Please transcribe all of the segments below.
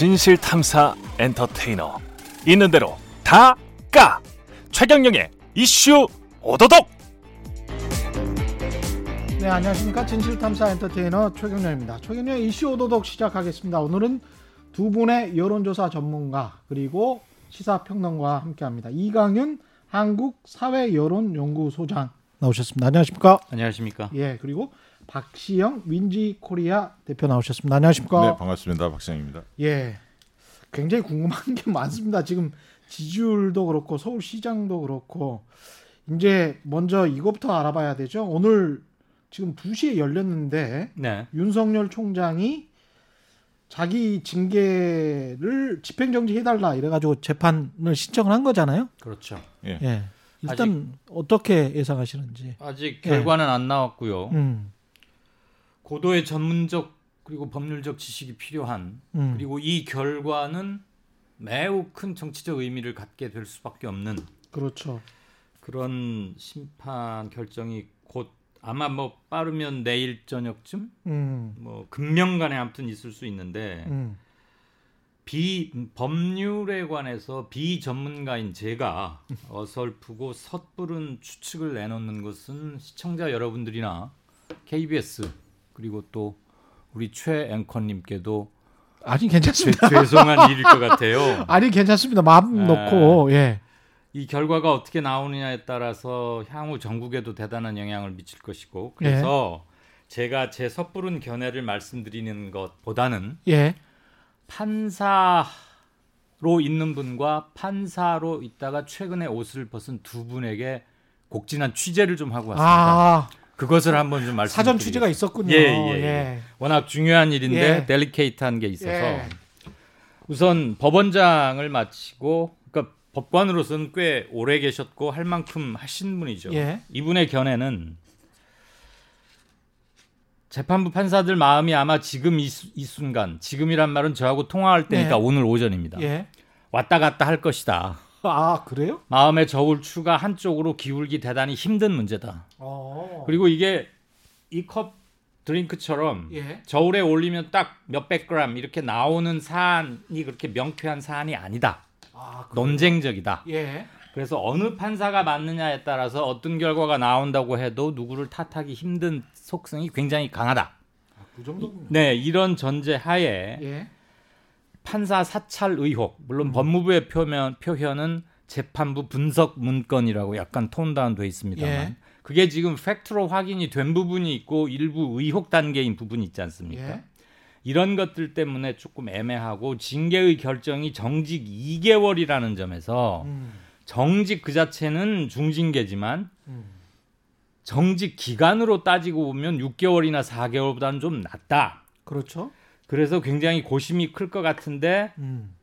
진실 탐사 엔터테이너 있는 대로 다 까 최경영의 이슈 오도독 네 안녕하십니까 진실 탐사 엔터테이너 최경영입니다. 최경영의 이슈 오도독 시작하겠습니다. 오늘은 두 분의 여론조사 전문가 그리고 시사평론가와 함께합니다. 이강윤 한국사회여론연구소장 나오셨습니다. 안녕하십니까? 안녕하십니까? 예 그리고 박시영 윈지코리아 대표 나오셨습니다. 안녕하십니까? 네, 반갑습니다. 박시영입니다. 예, 굉장히 궁금한 게 많습니다. 지금 지지율도 그렇고 서울시장도 그렇고 이제 먼저 이것부터 알아봐야 되죠. 오늘 지금 2시에 열렸는데 네. 윤석열 총장이 자기 징계를 집행정지 해달라 이래가지고 재판을 신청을 한 거잖아요. 그렇죠. 예. 예. 일단 어떻게 예상하시는지. 아직 결과는 안 나왔고요. 음, 고도의 전문적 그리고 법률적 지식이 필요한 음. 그리고 이 결과는 매우 큰 정치적 의미를 갖게 될 수밖에 없는 그렇죠. 그런 심판 결정이 곧 아마 뭐 빠르면 내일 저녁쯤 음, 뭐 금명간에 아무튼 있을 수 있는데 음, 비 법률에 관해서 비전문가인 제가 어설프고 섣부른 추측을 내놓는 것은 시청자 여러분들이나 KBS 그리고 또 우리 최 앵커님께도 아니 죄, 괜찮습니다. 죄 송한 일일 것 같아요. 아니 괜찮습니다. 마음 아. 놓고 예. 이 결과가 어떻게 나오느냐에 따라서 향후 전국에도 대단한 영향을 미칠 것이고 그래서 제가 제 섣부른 견해를 말씀드리는 것보다는 예. 판사로 있는 분과 판사로 있다가 최근에 옷을 벗은 두 분에게 곡진한 취재를 좀 하고 왔습니다. 아 그것을 한번 좀 말씀. 사전 취재가 있었군요. 예, 예, 예. 워낙 중요한 일인데 예. 델리케이트한 게 있어서 예. 우선 법원장을 마치고 그러니까 법관으로서는 꽤 오래 계셨고 할 만큼 하신 분이죠. 예. 이분의 견해는 재판부 판사들 마음이 아마 지금 이, 수- 이 순간 지금이란 말은 저하고 통화할 때니까 네. 오늘 오전입니다. 예. 왔다 갔다 할 것이다. 아 그래요? 마음의 저울추가 한쪽으로 기울기 대단히 힘든 문제다. 어. 그리고 이게 이 컵 드링크처럼 예. 저울에 올리면 딱 몇백 그램 이렇게 나오는 사안이 그렇게 명쾌한 사안이 아니다. 아 그- 논쟁적이다. 예. 그래서 어느 판사가 맞느냐에 따라서 어떤 결과가 나온다고 해도 누구를 탓하기 힘든 속성이 굉장히 강하다. 그 정도군요. 네, 이런 전제 하에 예. 판사 사찰 의혹, 물론 법무부의 표면 표현은 재판부 분석 문건이라고 약간 톤 다운돼 있습니다만 예. 그게 지금 팩트로 확인이 된 부분이 있고 일부 의혹 단계인 부분이 있지 않습니까? 예. 이런 것들 때문에 조금 애매하고 징계의 결정이 정직 2개월이라는 점에서 음. 정직 그 자체는 중징계지만 음. 정직 기간으로 따지고 보면 6개월이나 4개월보다는 좀 낫다. 그렇죠. 그래서 굉장히 고심이 클 것 같은데 음.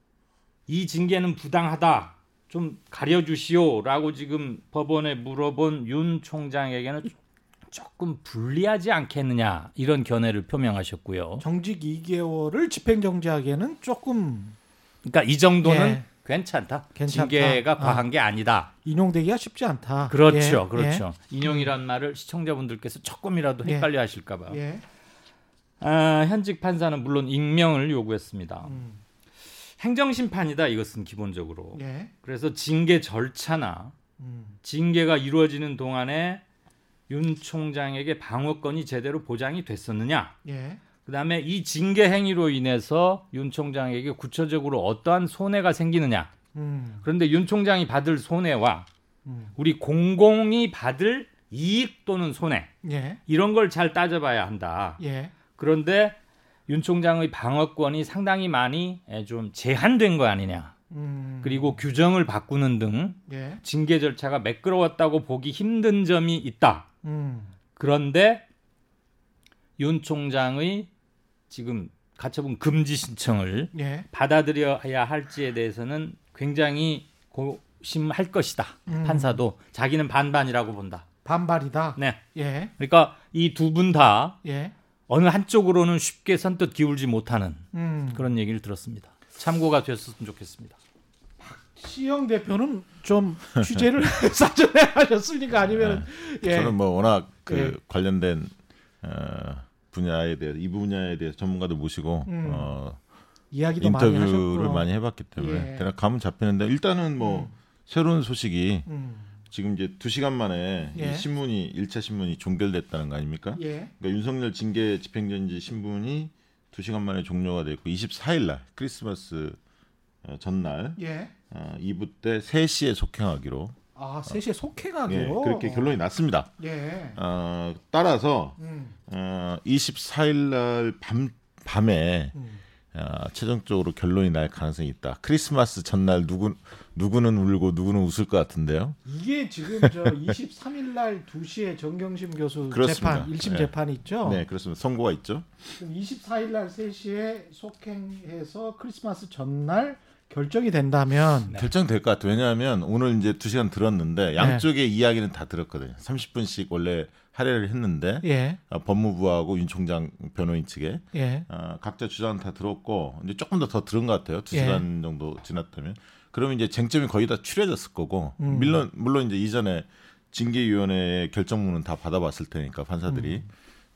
이 징계는 부당하다. 좀 가려주시오라고 지금 법원에 물어본 윤 총장에게는 조금 불리하지 않겠느냐 이런 견해를 표명하셨고요. 정직 2개월을 집행정지하기에는 조금 그러니까 이 정도는 예. 괜찮다. 괜찮다. 징계가 아. 과한 게 아니다. 인용되기가 쉽지 않다. 그렇죠, 예. 그렇죠. 인용이란 말을 시청자분들께서 조금이라도 예. 헷갈려 하실까봐. 아, 현직 판사는 물론 익명을 요구했습니다. 음. 행정심판이다 이것은 기본적으로. 예. 그래서 징계 절차나 음. 징계가 이루어지는 동안에 윤 총장에게 방어권이 제대로 보장이 됐었느냐? 예. 그다음에 이 징계 행위로 인해서 윤 총장에게 구체적으로 어떠한 손해가 생기느냐? 음. 그런데 윤 총장이 받을 손해와 음. 우리 공공이 받을 이익 또는 손해 예. 이런 걸 잘 따져봐야 한다. 예. 그런데 윤 총장의 방어권이 상당히 많이 에, 좀 제한된 거 아니냐. 음. 그리고 규정을 바꾸는 등 예. 징계 절차가 매끄러웠다고 보기 힘든 점이 있다. 음. 그런데 윤 총장의 지금 가처분 금지 신청을 예. 받아들여야 할지에 대해서는 굉장히 고심할 것이다. 음. 판사도 자기는 반반이라고 본다. 반발이다. 네. 예. 그러니까 이 두 분다 예. 어느 한쪽으로는 쉽게 선뜻 기울지 못하는 음. 그런 얘기를 들었습니다. 참고가 됐었으면 좋겠습니다. 시영 대표는 좀 취재를 사전에 하셨습니까? 아니면 예. 저는 뭐 워낙 그 예. 관련된 어, 분야에 대해 이 분야에 대해서 전문가들 모시고 음. 어, 이야기도 많이 인터뷰를 하셨고. 많이 해봤기 때문에 예. 대략 감은 잡히는데 일단은 뭐 음. 새로운 소식이 음. 지금 이제 두 시간 만에 예. 이 신문이 1차 신문이 종결됐다는 거 아닙니까? 예. 그러니까 윤석열 징계 집행정지 신문이 두 시간 만에 종료가 됐고 24일 날 크리스마스 어, 전날 예. 어, 2부 때 3시에 속행하기로 아, 셋시에 속해가기로. 예, 그렇게 결론이 났습니다. 예. 어, 따라서 음. 어, 24일 날 밤, 밤에 음. 어, 최종적으로 결론이 날 가능성이 있다. 크리스마스 전날 누구 누구는 울고 누구는 웃을 것 같은데요. 이게 지금 저 23일 날 2시에 정경심 교수 그렇습니다. 재판 1심 네. 재판이 있죠. 네, 그렇습니다. 선고가 있죠. 그럼 24일 날 3시에 속행해서 크리스마스 전날 결정이 된다면 결정될 것 같아요. 왜냐하면 오늘 이제 두 시간 들었는데 양쪽의 이야기는 다 들었거든요. 30분씩 원래 할애를 했는데 예. 어, 법무부하고 윤 총장 변호인 측에 예. 어, 각자 주장은 다 들었고 이제 조금 더 더 들은 것 같아요. 두 예. 시간 정도 지났다면 그러면 이제 쟁점이 거의 다 추려졌을 거고 음. 물론 물론 이제 이전에 징계위원회의 결정문은 다 받아봤을 테니까 판사들이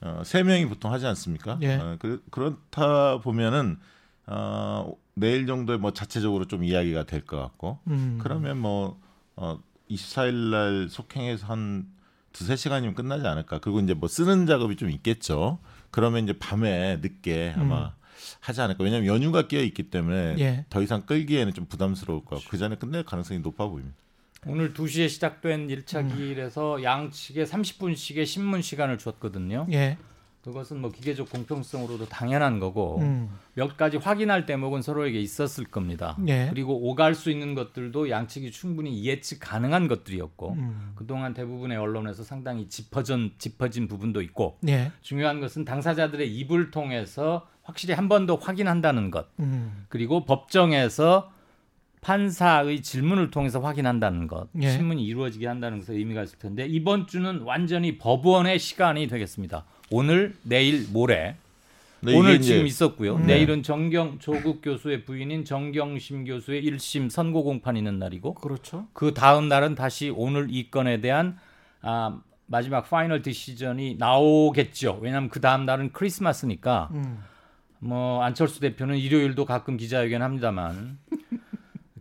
어, 세 명이 보통 하지 않습니까? 음. 예. 어, 그, 그렇다 보면은 어, 내일 정도에 뭐 자체적으로 좀 이야기가 될 것 같고 음. 그러면 뭐 어, 24일 날 속행해서 한 두세 시간이면 끝나지 않을까. 그리고 이제 뭐 쓰는 작업이 좀 있겠죠. 그러면 이제 밤에 늦게 아마 하지 않을까. 왜냐하면 연휴가 끼어 있기 때문에 음. 예. 더 이상 끌기에는 좀 부담스러울 것 같고 그 전에 끝낼 가능성이 높아 보입니다. 오늘 2시에 시작된 1차 기일에서 양측에 30분씩의 신문 시간을 줬거든요. 예. 그것은 뭐 기계적 공평성으로도 당연한 거고 음. 몇 가지 확인할 대목은 서로에게 있었을 겁니다. 예. 그리고 오갈 수 있는 것들도 양측이 충분히 예측 가능한 것들이었고 음. 그동안 대부분의 언론에서 상당히 짚어진 짚어진 부분도 있고 예. 중요한 것은 당사자들의 입을 통해서 확실히 한 번 더 확인한다는 것 음. 그리고 법정에서 판사의 질문을 통해서 확인한다는 것 예. 신문이 이루어지게 한다는 것에 의미가 있을 텐데 이번 주는 완전히 법원의 시간이 되겠습니다. 오늘, 내일, 모레 근데 오늘 지금 있었고요. 음. 내일은 정경 조국 교수의 부인인 정경심 교수의 1심 선고 공판이 있는 날이고 그렇죠. 그 다음 날은 다시 오늘 이 건에 대한 아, 마지막 final decision이 나오겠죠. 왜냐하면 그 다음 날은 크리스마스니까 음. 뭐 안철수 대표는 일요일도 가끔 기자회견 합니다만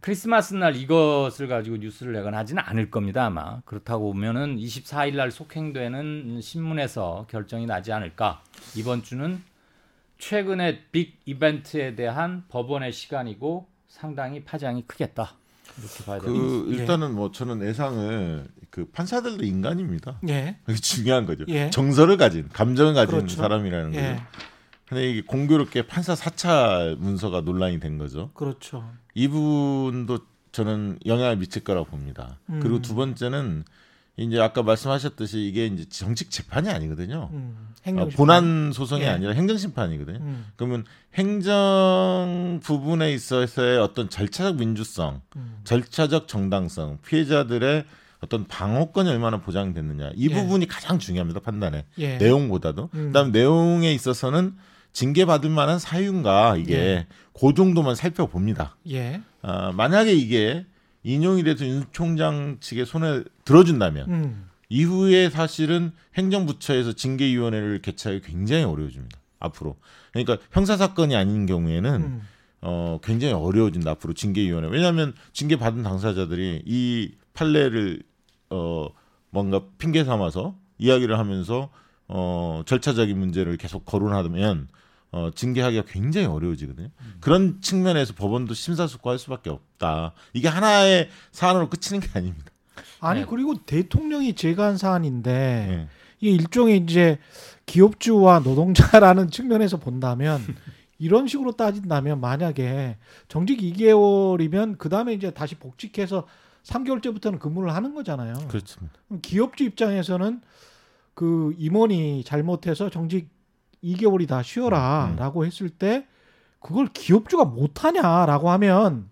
크리스마스 날 이것을 가지고 뉴스를 내거나 하지는 않을 겁니다 아마 그렇다고 보면은 24일 날 속행되는 신문에서 결정이 나지 않을까 이번 주는 최근의 빅 이벤트에 대한 법원의 시간이고 상당히 파장이 크겠다 이렇게 봐야 됩니다. 그 예. 일단은 뭐 저는 예상을 그 판사들도 인간입니다. 예. 중요한 거죠. 예. 정서를 가진 감정을 가진 그렇죠. 사람이라는 거죠. 예. 근데 이게 공교롭게 판사 사찰 문서가 논란이 된 거죠. 그렇죠. 이분도 저는 영향을 미칠 거라고 봅니다. 음. 그리고 두 번째는 이제 아까 말씀하셨듯이 이게 이제 정식 재판이 아니거든요. 음. 어. 본안 소송이 예. 아니라 행정 심판이거든요. 음. 그러면 행정 부분에 있어서의 어떤 절차적 민주성, 음. 절차적 정당성, 피해자들의 어떤 방어권이 얼마나 보장됐느냐 이 예. 부분이 가장 중요합니다 판단에 예. 내용보다도 음. 그다음 내용에 있어서는 징계받을 만한 사유인가 이게 예. 그 정도만 살펴봅니다. 예. 아, 만약에 이게 인용이 돼서 윤 총장 측의 손에 들어준다면 음. 이후에 사실은 행정부처에서 징계위원회를 개최하기 굉장히 어려워집니다. 앞으로 그러니까 형사 사건이 아닌 경우에는 음. 어, 굉장히 어려워진다 앞으로 징계위원회. 왜냐하면 징계 받은 당사자들이 이 판례를 어 뭔가 핑계 삼아서 이야기를 하면서 어 절차적인 문제를 계속 거론하면 어 징계하기가 굉장히 어려워지거든요. 그런 측면에서 법원도 심사숙고할 수밖에 없다. 이게 하나의 사안으로 끝이는 게 아닙니다. 아니 네. 그리고 대통령이 제거한 사안인데 예. 이게 일종의 이제 기업주와 노동자라는 측면에서 본다면 이런 식으로 따진다면 만약에 정직 2개월이면 그 다음에 이제 다시 복직해서 3개월째부터는 근무를 하는 거잖아요. 그렇습니다. 그럼 기업주 입장에서는 그 임원이 잘못해서 정직 2개월이 다 음, 음. 쉬어라라고 했을 때 그걸 기업주가 못하냐라고 하면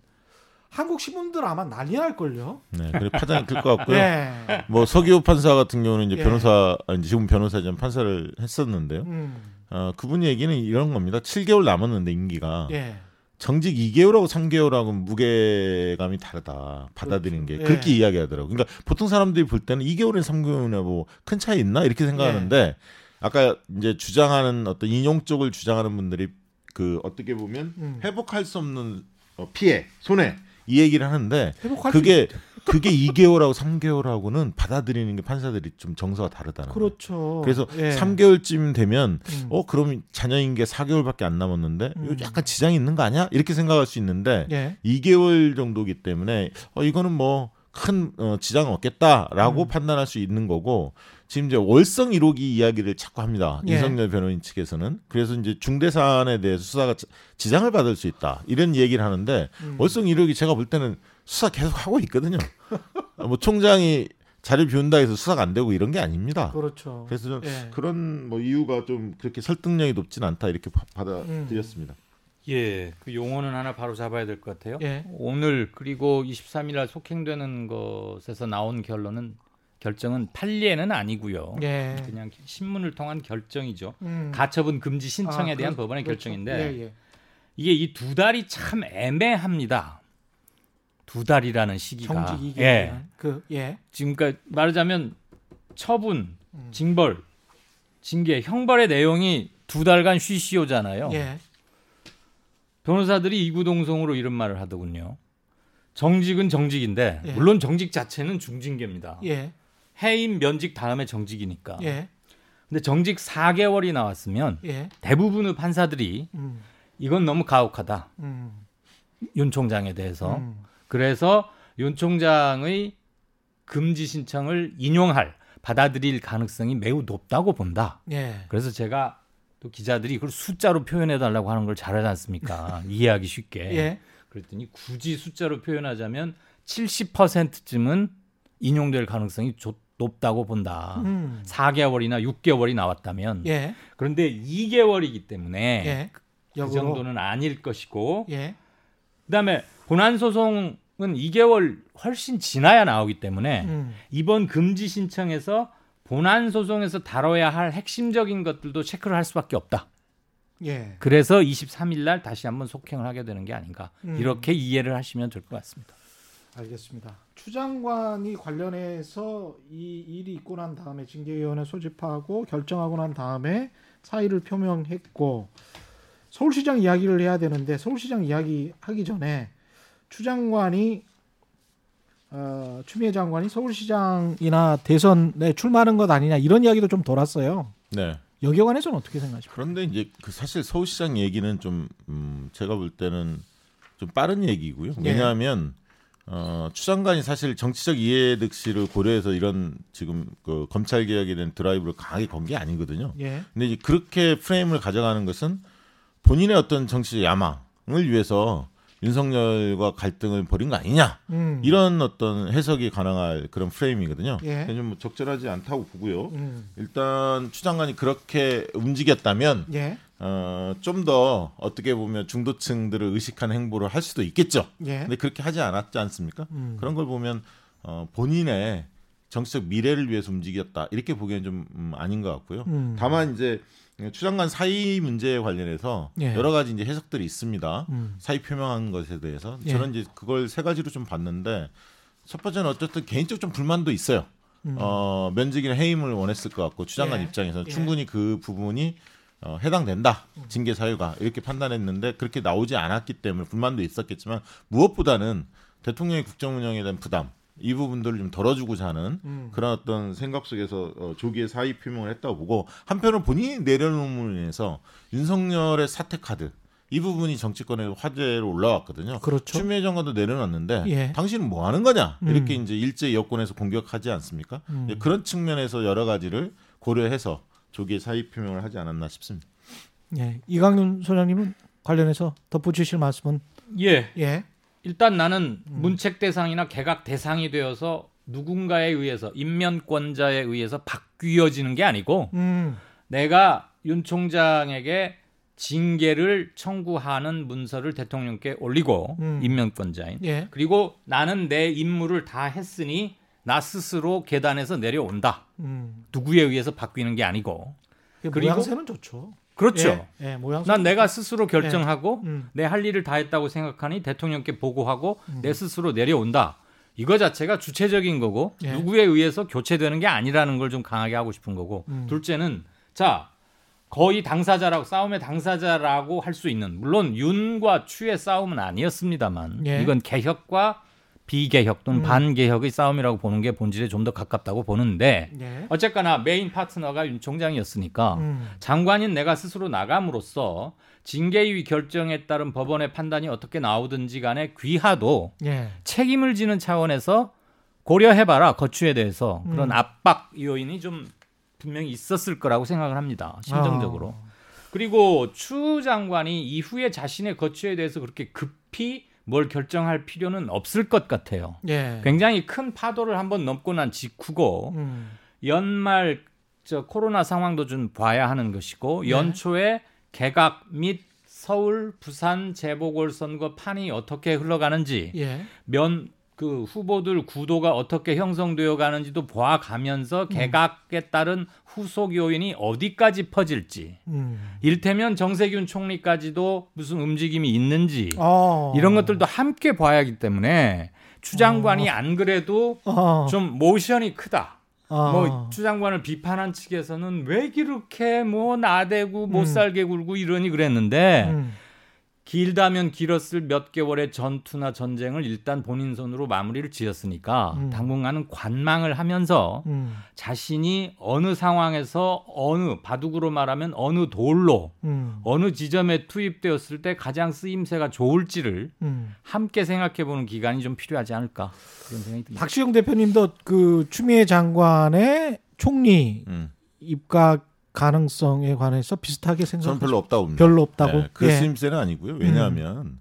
한국 신문들 아마 난리 날 걸요. 네, 그래 파장이 클 것 같고요. 네. 뭐 서기호 판사 같은 경우는 이제 예. 변호사 아니, 지금 변호사지만 판사를 했었는데요. 음. 어, 그분 얘기는 이런 겁니다. 7개월 남았는데 임기가 예. 정직 2개월하고 3개월하고 무게감이 다르다. 받아들이는 게 그렇죠. 그렇게 예. 이야기하더라고요. 그러니까 보통 사람들이 볼 때는 2개월이나 3개월이나 뭐 큰 차이 있나 이렇게 생각하는데 예. 아까 이제 주장하는 어떤 인용 쪽을 주장하는 분들이 그 어떻게 보면 음. 회복할 수 없는 어, 피해 손해 이 얘기를 하는데 그게 그게 2개월하고 3개월하고는 받아들이는 게 판사들이 좀 정서가 다르다는 거예요. 그렇죠. 그래서 예. 3개월쯤 되면 음. 어 그럼 자녀인 게 4개월밖에 안 남았는데 음. 약간 지장이 있는 거 아니야? 이렇게 생각할 수 있는데 예. 2개월 정도기 때문에 어 이거는 뭐 큰 어, 지장은 없겠다라고 음. 판단할 수 있는 거고 지금 이제 월성 1호기 이야기를 자꾸 합니다. 예. 윤석열 변호인 측에서는 그래서 이제 중대 사안에 대해서 수사가 지- 지장을 받을 수 있다 이런 얘기를 하는데 음. 월성 1호기 제가 볼 때는 수사 계속 하고 있거든요. 뭐 총장이 자리 비운다 해서 수사가 안 되고 이런 게 아닙니다. 그렇죠. 그래서 좀 예. 그런 뭐 이유가 좀 그렇게 설득력이 높진 않다 이렇게 바- 받아들였습니다. 예, 그 용어는 하나 바로 잡아야 될 것 같아요. 예. 오늘 그리고 23일 날 속행되는 것에서 나온 결론은 결정은 판례는 아니고요. 예. 그냥 신문을 통한 결정이죠. 음. 가처분 금지 신청에 아, 대한 그렇- 법원의 그렇죠. 결정인데 예, 예. 이게 이 두 달이 참 애매합니다. 두 달이라는 시기가 정직 이게 예. 그 예. 지금 그러니까 말하자면 처분, 음. 징벌, 징계, 형벌의 내용이 두 달간 쉬쉬오잖아요. 예. 변호사들이 이구동성으로 이런 말을 하더군요. 정직은 정직인데 예. 물론 정직 자체는 중징계입니다. 예. 해임 면직 다음에 정직이니까. 예. 근데 정직 4개월이 나왔으면 예. 대부분의 판사들이 음. 이건 너무 가혹하다. 음. 윤 총장에 대해서. 음. 그래서 윤 총장의 금지 신청을 인용할 받아들일 가능성이 매우 높다고 본다. 예. 그래서 제가 또 기자들이 그걸 숫자로 표현해 달라고 하는 걸 잘하지 않습니까? 이해하기 쉽게. 예. 그랬더니 굳이 숫자로 표현하자면 70%쯤은 인용될 가능성이 좋- 높다고 본다. 음. 4개월이나 6개월이 나왔다면 예. 그런데 2개월이기 때문에 예. 그. 정도는 아닐 것이고 예. 그다음에 본안 소송은 2개월 훨씬 지나야 나오기 때문에 음. 이번 금지 신청에서 본안 소송에서 다뤄야 할 핵심적인 것들도 체크를 할 수밖에 없다. 예. 그래서 23일 날 다시 한번 속행을 하게 되는 게 아닌가. 음. 이렇게 이해를 하시면 될 것 같습니다. 알겠습니다. 추 장관이 관련해서 이 일이 있고 난 다음에 징계위원회 소집하고 결정하고 난 다음에 사의를 표명했고 서울시장 이야기를 해야 되는데 서울시장 이야기 하기 전에 추 장관이 어, 추미애 장관이 서울시장이나 대선에 출마하는 것 아니냐 이런 이야기도 좀 돌았어요. 네. 여기에 관해서는 어떻게 생각하십니까? 그런데 이제 그 사실 서울시장 얘기는 좀 음, 제가 볼 때는 좀 빠른 얘기고요. 예. 왜냐하면 어, 추 장관이 사실 정치적 이해득실을 고려해서 이런 지금 그 검찰 개혁에 대한 드라이브를 강하게 건 게 아니거든요. 예. 근데 이제 그렇게 프레임을 가져가는 것은 본인의 어떤 정치적 야망을 위해서 윤석열과 갈등을 벌인 거 아니냐 음. 이런 어떤 해석이 가능할 그런 프레임이거든요. 예. 좀 적절하지 않다고 보고요. 음. 일단 추 장관이 그렇게 움직였다면 예. 어, 좀 더 어떻게 보면 중도층들을 의식한 행보를 할 수도 있겠죠. 예. 근데 그렇게 하지 않았지 않습니까? 음. 그런 걸 보면 어, 본인의 정치적 미래를 위해서 움직였다 이렇게 보기엔 좀 음, 아닌 것 같고요. 음. 다만 이제 추장관 사의 문제에 관련해서 예. 여러 가지 이제 해석들이 있습니다. 음. 사의 표명한 것에 대해서 예. 저는 이제 그걸 세 가지로 좀 봤는데 첫 번째는 어쨌든 개인적 좀 불만도 있어요. 음. 어, 면직이나 해임을 원했을 것 같고 추장관 예. 입장에서는 예. 충분히 그 부분이 어, 해당된다 징계 사유가 이렇게 판단했는데 그렇게 나오지 않았기 때문에 불만도 있었겠지만 무엇보다는 대통령의 국정 운영에 대한 부담 이 부분들을 좀 덜어주고자 하는 음. 그런 어떤 생각 속에서 어, 조기에 사의 표명을 했다고 보고 한편으로 본인이 내려놓음으로 인해서 윤석열의 사퇴 카드 이 부분이 정치권의 화제로 올라왔거든요. 그렇죠. 추미애 장관도 내려놨는데 예. 당신은 뭐 하는 거냐 음. 이렇게 이제 일제 여권에서 공격하지 않습니까? 음. 예, 그런 측면에서 여러 가지를 고려해서 조기에 사의 표명을 하지 않았나 싶습니다. 예. 이강윤 소장님은 관련해서 덧붙이실 말씀은 예. 예. 일단 나는 음. 문책 대상이나 개각 대상이 되어서 누군가에 의해서 인면권자에 의해서 바뀌어지는 게 아니고 음. 내가 윤 총장에게 징계를 청구하는 문서를 대통령께 올리고 음. 인면권자인 예. 그리고 나는 내 임무를 다 했으니 나 스스로 계단에서 내려온다. 음. 누구에 의해서 바뀌는 게 아니고 그리고- 모양새는 좋죠. 그렇죠. 예. 예. 난 내가 스스로 결정하고 음. 내할 일을 다 했다고 생각하니 대통령께 보고하고 음. 내 스스로 내려온다. 이거 자체가 주체적인 거고 예. 누구에 의해서 교체되는 게 아니라는 걸 좀 강하게 하고 싶은 거고 음. 둘째는 자 거의 당사자라고 싸움의 당사자라고 할 수 있는 물론 윤과 추의 싸움은 아니었습니다만 예. 이건 개혁과 비개혁 또는 음. 반개혁의 싸움이라고 보는 게 본질에 좀 더 가깝다고 보는데 예. 어쨌거나 메인 파트너가 윤 총장이었으니까 음. 장관인 내가 스스로 나감으로써 징계위 결정에 따른 법원의 판단이 어떻게 나오든지 간에 귀하도 예. 책임을 지는 차원에서 고려해봐라 거취에 대해서 그런 음. 압박 요인이 좀 분명히 있었을 거라고 생각을 합니다 심정적으로 아. 그리고 추 장관이 이후에 자신의 거취에 대해서 그렇게 급히 뭘 결정할 필요는 없을 것 같아요 예. 굉장히 큰 파도를 한번 넘고 난 직후고 음. 연말 저 코로나 상황도 좀 봐야 하는 것이고 네. 연초에 개각 및 서울, 부산 재보궐 선거 판이 어떻게 흘러가는지 예. 면 그 후보들 구도가 어떻게 형성되어 가는지도 보아가면서 음. 개각에 따른 후속 요인이 어디까지 퍼질지 음. 일테면 정세균 총리까지도 무슨 움직임이 있는지 어. 이런 것들도 함께 봐야 하기 때문에 추 장관이 안 그래도 어. 좀 모션이 크다. 어. 뭐추 장관을 비판한 측에서는 왜 이렇게 뭐 나대고 못 음. 살게 굴고 이러니 그랬는데 음. 길다면 길었을 몇 개월의 전투나 전쟁을 일단 본인 손으로 마무리를 지었으니까 음. 당분간은 관망을 하면서 음. 자신이 어느 상황에서 어느 바둑으로 말하면 어느 돌로 음. 어느 지점에 투입되었을 때 가장 쓰임새가 좋을지를 음. 함께 생각해 보는 기간이 좀 필요하지 않을까 그런 생각이 듭니다. 박시영 대표님도 그 추미애 장관의 총리 음. 입각 가능성에 관해서 비슷하게 저는 생각 별로 없다고 봅니다. 별로 없다고. 네, 그 예. 쓰임새는 아니고요. 왜냐하면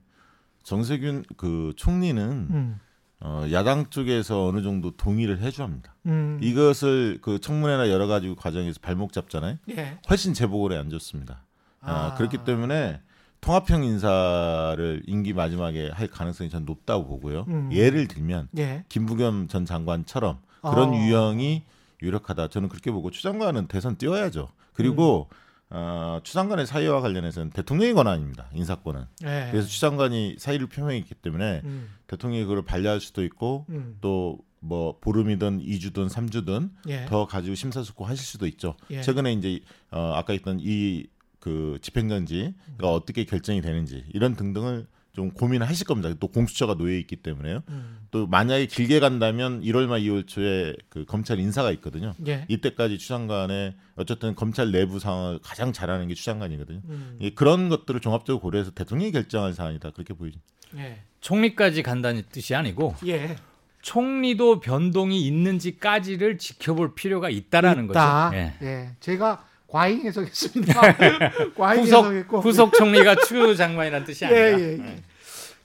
정세균 그 총리는 음. 어, 야당 쪽에서 어느 정도 동의를 해줘야 합니다. 음. 이것을 그 청문회나 여러 가지 과정에서 발목 잡잖아요. 예. 훨씬 재보궐에 안 좋습니다. 아, 아. 그렇기 때문에 통합형 인사를 임기 마지막에 할 가능성이 전 높다고 보고요. 음. 예를 들면 예. 김부겸 전 장관처럼 그런 아. 유형이 유력하다. 저는 그렇게 보고 추 장관은 대선 뛰어야죠. 그리고 음. 어, 추 장관의 사의와 관련해서는 대통령의 권한입니다. 인사권은. 예. 그래서 추 장관이 사의를 표명했기 때문에 음. 대통령이 그걸 반려할 수도 있고 음. 또뭐 보름이든 2주든 3주든 예. 더 가지고 심사숙고하실 수도 있죠. 예. 최근에 이제 어, 아까 있던 이 그 집행정지가 어떻게 결정이 되는지 이런 등등을 좀 고민하실 겁니다. 또 공수처가 놓여 있기 때문에요. 음. 또 만약에 길게 간다면 1월 말 2월 초에 그 검찰 인사가 있거든요. 예. 이때까지 추장관의 어쨌든 검찰 내부 상황을 가장 잘하는 게 추장관이거든요. 음. 예, 그런 것들을 종합적으로 고려해서 대통령이 결정할 사안이다 그렇게 보이죠. 예. 총리까지 간다는 뜻이 아니고 예. 총리도 변동이 있는지까지를 지켜볼 필요가 있다라는 있다. 거죠. 예. 예. 제가 과잉 해석했습니다. 과잉 후속 해석했고. 후속 총리가 추 장관이라는 뜻이 예, 아니라. 예, 예.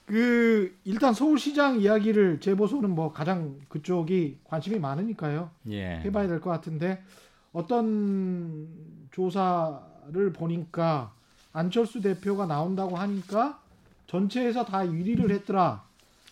그 일단 서울시장 이야기를 재보소는 뭐 가장 그쪽이 관심이 많으니까요. 예. 해봐야 될 것 같은데 어떤 조사를 보니까 안철수 대표가 나온다고 하니까 전체에서 다 1위를 했더라.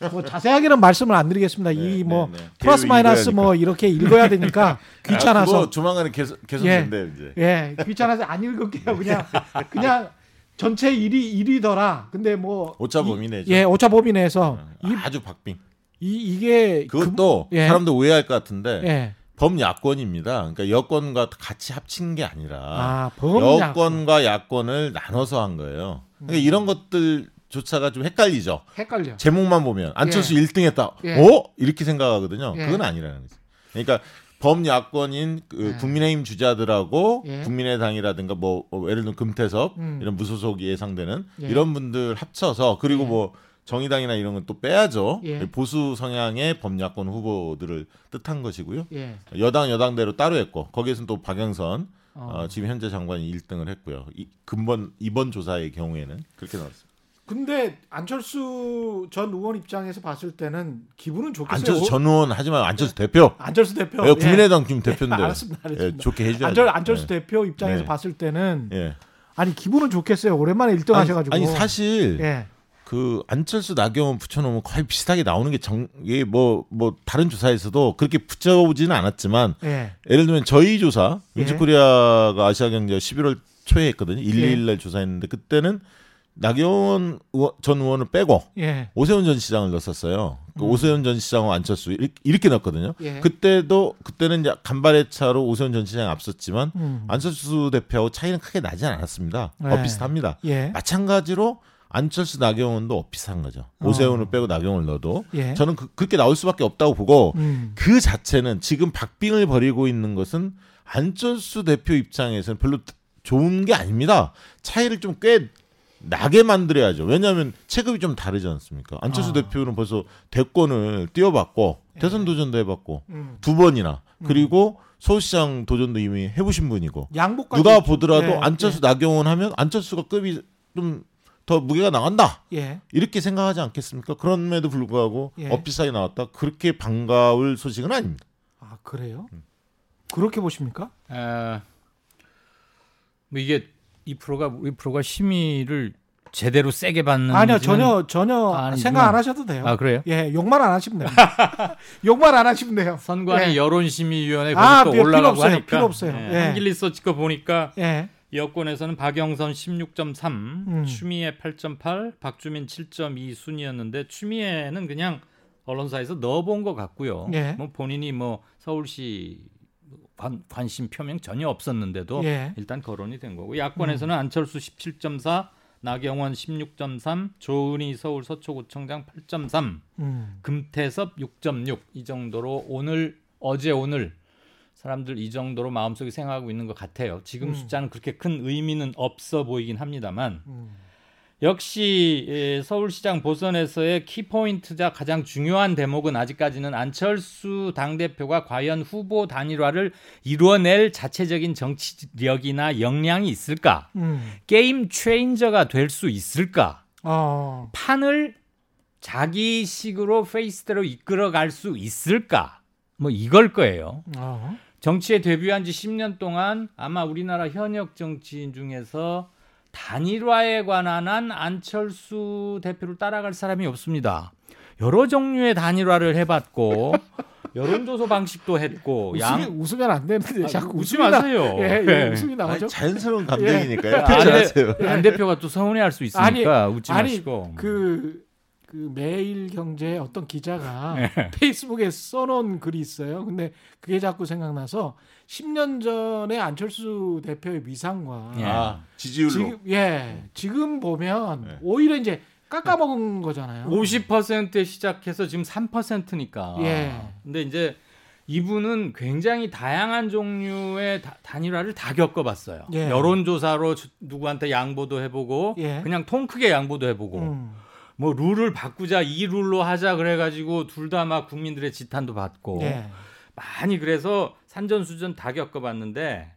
뭐 자세하게는 말씀을 안 드리겠습니다. 네, 이뭐 네, 네. 플러스 마이너스 뭐 이렇게 읽어야 되니까 아, 귀찮아서 그거 조만간에 계속 계속 예. 이제. 예 귀찮아서 안 읽을게요. 그냥 그냥 전체 1위 1위더라. 근데 뭐 오차 이- 범위. 어, 예, 오차 범위 내에서 이, 아주 박빙. 이 이게 그것도 예. 사람들 오해할 것 같은데 예. 범야권입니다. 그러니까 여권과 같이 합친 게 아니라 아, 범 여권과 야권을 나눠서 한 거예요. 그러니까 이런 것들 조차가 좀 헷갈리죠. 헷갈려. 제목만 보면 안철수 1등했다. 예. 어? 이렇게 생각하거든요. 예. 그건 아니라는 거죠. 그러니까 범야권인 그 예. 국민의힘 주자들하고 예. 국민의당이라든가 뭐 어, 예를 들면 금태섭 음. 이런 무소속이 예상되는 예. 이런 분들 합쳐서 그리고 예. 뭐 정의당이나 이런 건 또 빼야죠. 예. 보수 성향의 범야권 후보들을 뜻한 것이고요. 예. 여당 여당대로 따로 했고 거기에서는 또 박영선 어. 어, 지금 현재 장관이 1등을 했고요. 이, 근본 이번 조사의 경우에는 그렇게 나왔습니다. 근데 안철수 전 의원 입장에서 봤을 때는 기분은 좋겠어요. 안철수 전 의원 하지만 안철수 대표. 안철수 대표. 예, 국민의당 지금 대표인데. 알았습니다. 알았습니다. 예, 좋게 해줘야죠. 안철 안철수 예. 대표 입장에서 네. 봤을 때는 예. 아니 기분은 좋겠어요. 오랜만에 1등 아니, 하셔가지고. 아니 사실 예. 그 안철수 나경원 붙여놓으면 거의 비슷하게 나오는 게 정 이게 뭐뭐 뭐 다른 조사에서도 그렇게 붙여오지는 않았지만 예. 예를 들면 저희 조사 예. 윈즈코리아가 아시아 경제 11월 초에 했거든요. 예. 1일날 조사했는데 그때는 나경원 의원- 전 의원을 빼고 예. 오세훈 전 시장을 넣었었어요. 그 오세훈 전 시장과 안철수 이렇게, 이렇게 넣었거든요. 예. 그때도 그때는 이제 간발의 차로 오세훈 전 시장이 앞섰지만 음. 안철수 대표하고 차이는 크게 나지 않았습니다. 네. 어, 비슷합니다. 예. 마찬가지로 안철수 나경원도 어, 비슷한 거죠. 어. 오세훈을 빼고 나경원을 넣어도 예. 저는 그, 그렇게 나올 수밖에 없다고 보고 음. 그 자체는 지금 박빙을 벌이고 있는 것은 안철수 대표 입장에서는 별로 좋은 게 아닙니다. 차이를 좀 꽤 나게 만들어야죠. 왜냐하면 체급이 좀 다르지 않습니까? 안철수 아. 대표는 벌써 대권을 뛰어봤고 대선 도전도 해봤고 음. 두 번이나 그리고 서울시장 도전도 이미 해보신 분이고 누가 있죠. 보더라도 예, 안철수 나경원 하면 안철수가 급이 좀 더 무게가 나간다 예. 이렇게 생각하지 않겠습니까? 그럼에도 불구하고 예. 엇비싸게 나왔다 그렇게 반가울 소식은 아닙니다. 아 그래요? 음. 그렇게 보십니까? 아, 뭐 이게 이 프로가 우리 프로가 심의를 제대로 세게 받는 아니요 전혀 전혀 아니구나. 생각 안 하셔도 돼요. 아 그래요? 예 욕만 안 하시면 됩니다. 욕만 안 하시면 돼요. 선관위 예. 여론심의위원회 아, 거기 필요 또 올라가고 없어요. 하니까 필요 없어요. 예, 예. 한길 리서치 거 보니까 예. 여권에서는 박영선 16.3, 음. 추미애 8.8, 박주민 7.2 순이었는데 추미애는 그냥 언론사에서 넣어본 것 같고요. 예. 뭐 본인이 뭐 서울시 관, 관심 표명 전혀 없었는데도 예. 일단 거론이 된 거고 야권에서는 안철수 17.4, 나경원 16.3, 조은희 서울 서초구청장 8.3, 음. 금태섭 6.6 이 정도로 오늘 어제 오늘 사람들 이 정도로 마음속에 생각하고 있는 것 같아요. 지금 음. 숫자는 그렇게 큰 의미는 없어 보이긴 합니다만 음. 역시 예, 서울시장 보선에서의 키포인트자 가장 중요한 대목은 아직까지는 안철수 당대표가 과연 후보 단일화를 이루어낼 자체적인 정치력이나 역량이 있을까? 음. 게임 체인저가 될 수 있을까? 어. 판을 자기식으로 페이스대로 이끌어갈 수 있을까? 뭐 이걸 거예요. 어. 정치에 데뷔한 지 10년 동안 아마 우리나라 현역 정치인 중에서 단일화에 관한 한 안철수 대표를 따라갈 사람이 없습니다. 여러 종류의 단일화를 해봤고 여론조사 방식도 했고 웃으면, 양 웃으면 안 되는데 아, 자꾸 웃지 마세요. 예, 예, 예. 웃음이 나오죠. 아니, 자연스러운 감정이니까요. 안, 그렇게 대, 하세요. 안 대표가 또 서운해할 수 있으니까 웃지 아니, 마시고 그, 그 매일경제 어떤 기자가 네. 페이스북에 써놓은 글이 있어요. 근데 그게 자꾸 생각나서 10년 전에 안철수 대표의 위상과 예. 아, 지지율로. 지금 예 지금 보면 네. 오히려 이제 깎아먹은 거잖아요. 50%에 시작해서 지금 3%니까. 예. 근데 이제 이분은 굉장히 다양한 종류의 다- 단일화를 다 겪어봤어요. 예. 여론조사로 주- 누구한테 양보도 해보고, 예. 그냥 통 크게 양보도 해보고, 음. 뭐 룰을 바꾸자 이 룰로 하자 그래가지고 둘 다 막 국민들의 지탄도 받고 예. 많이 그래서 산전수전 다 겪어봤는데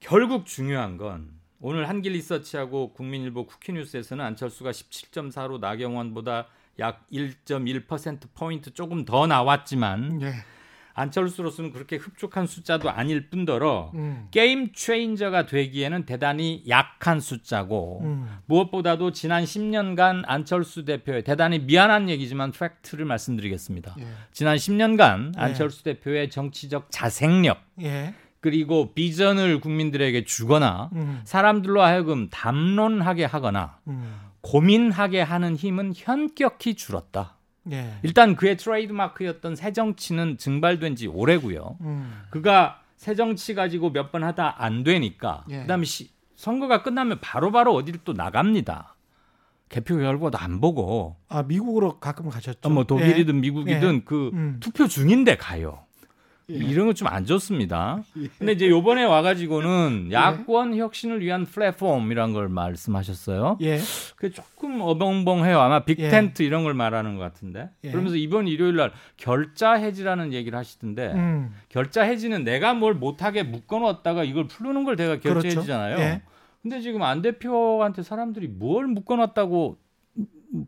결국 중요한 건 오늘 한길 리서치하고 국민일보 쿠키뉴스에서는 안철수가 17.4로 나경원보다 약 1.1% 포인트 조금 더 나왔지만 예. 안철수로서는 그렇게 흡족한 숫자도 아닐 뿐더러 음. game changer가 되기에는 대단히 약한 숫자고 음. 무엇보다도 지난 10년간 안철수 대표의 대단히 미안한 얘기지만 팩트를 말씀드리겠습니다. 예. 지난 10년간 예. 안철수 대표의 정치적 자생력 예. 그리고 비전을 국민들에게 주거나 음. 사람들로 하여금 담론하게 하거나 음. 고민하게 하는 힘은 현격히 줄었다. 예. 일단 그의 트레이드마크였던 새정치는 증발된 지 오래고요. 음. 그가 새정치 가지고 몇 번 하다 안 되니까 예. 그다음에 시, 선거가 끝나면 바로바로 어디를 또 나갑니다. 개표 결과도 안 보고 아 미국으로 가끔 가셨죠. 뭐 독일이든 미국이든 예. 그 음. 투표 중인데 가요. 이런 건 좀 안 좋습니다. 근데 이제 요번에 와가지고는 야권 혁신을 위한 플랫폼이란 걸 말씀하셨어요. 예. 그게 조금 어벙벙해요. 아마 예. 빅텐트 이런 걸 말하는 것 같은데. 예. 그러면서 이번 일요일 날 결자 해지라는 얘기를 하시던데 음. 결자 해지는 내가 뭘 못하게 묶어놓았다가 이걸 풀는 걸 내가 결자 그렇죠. 해지잖아요. 예. 근데 지금 안 대표한테 사람들이 뭘 묶어놨다고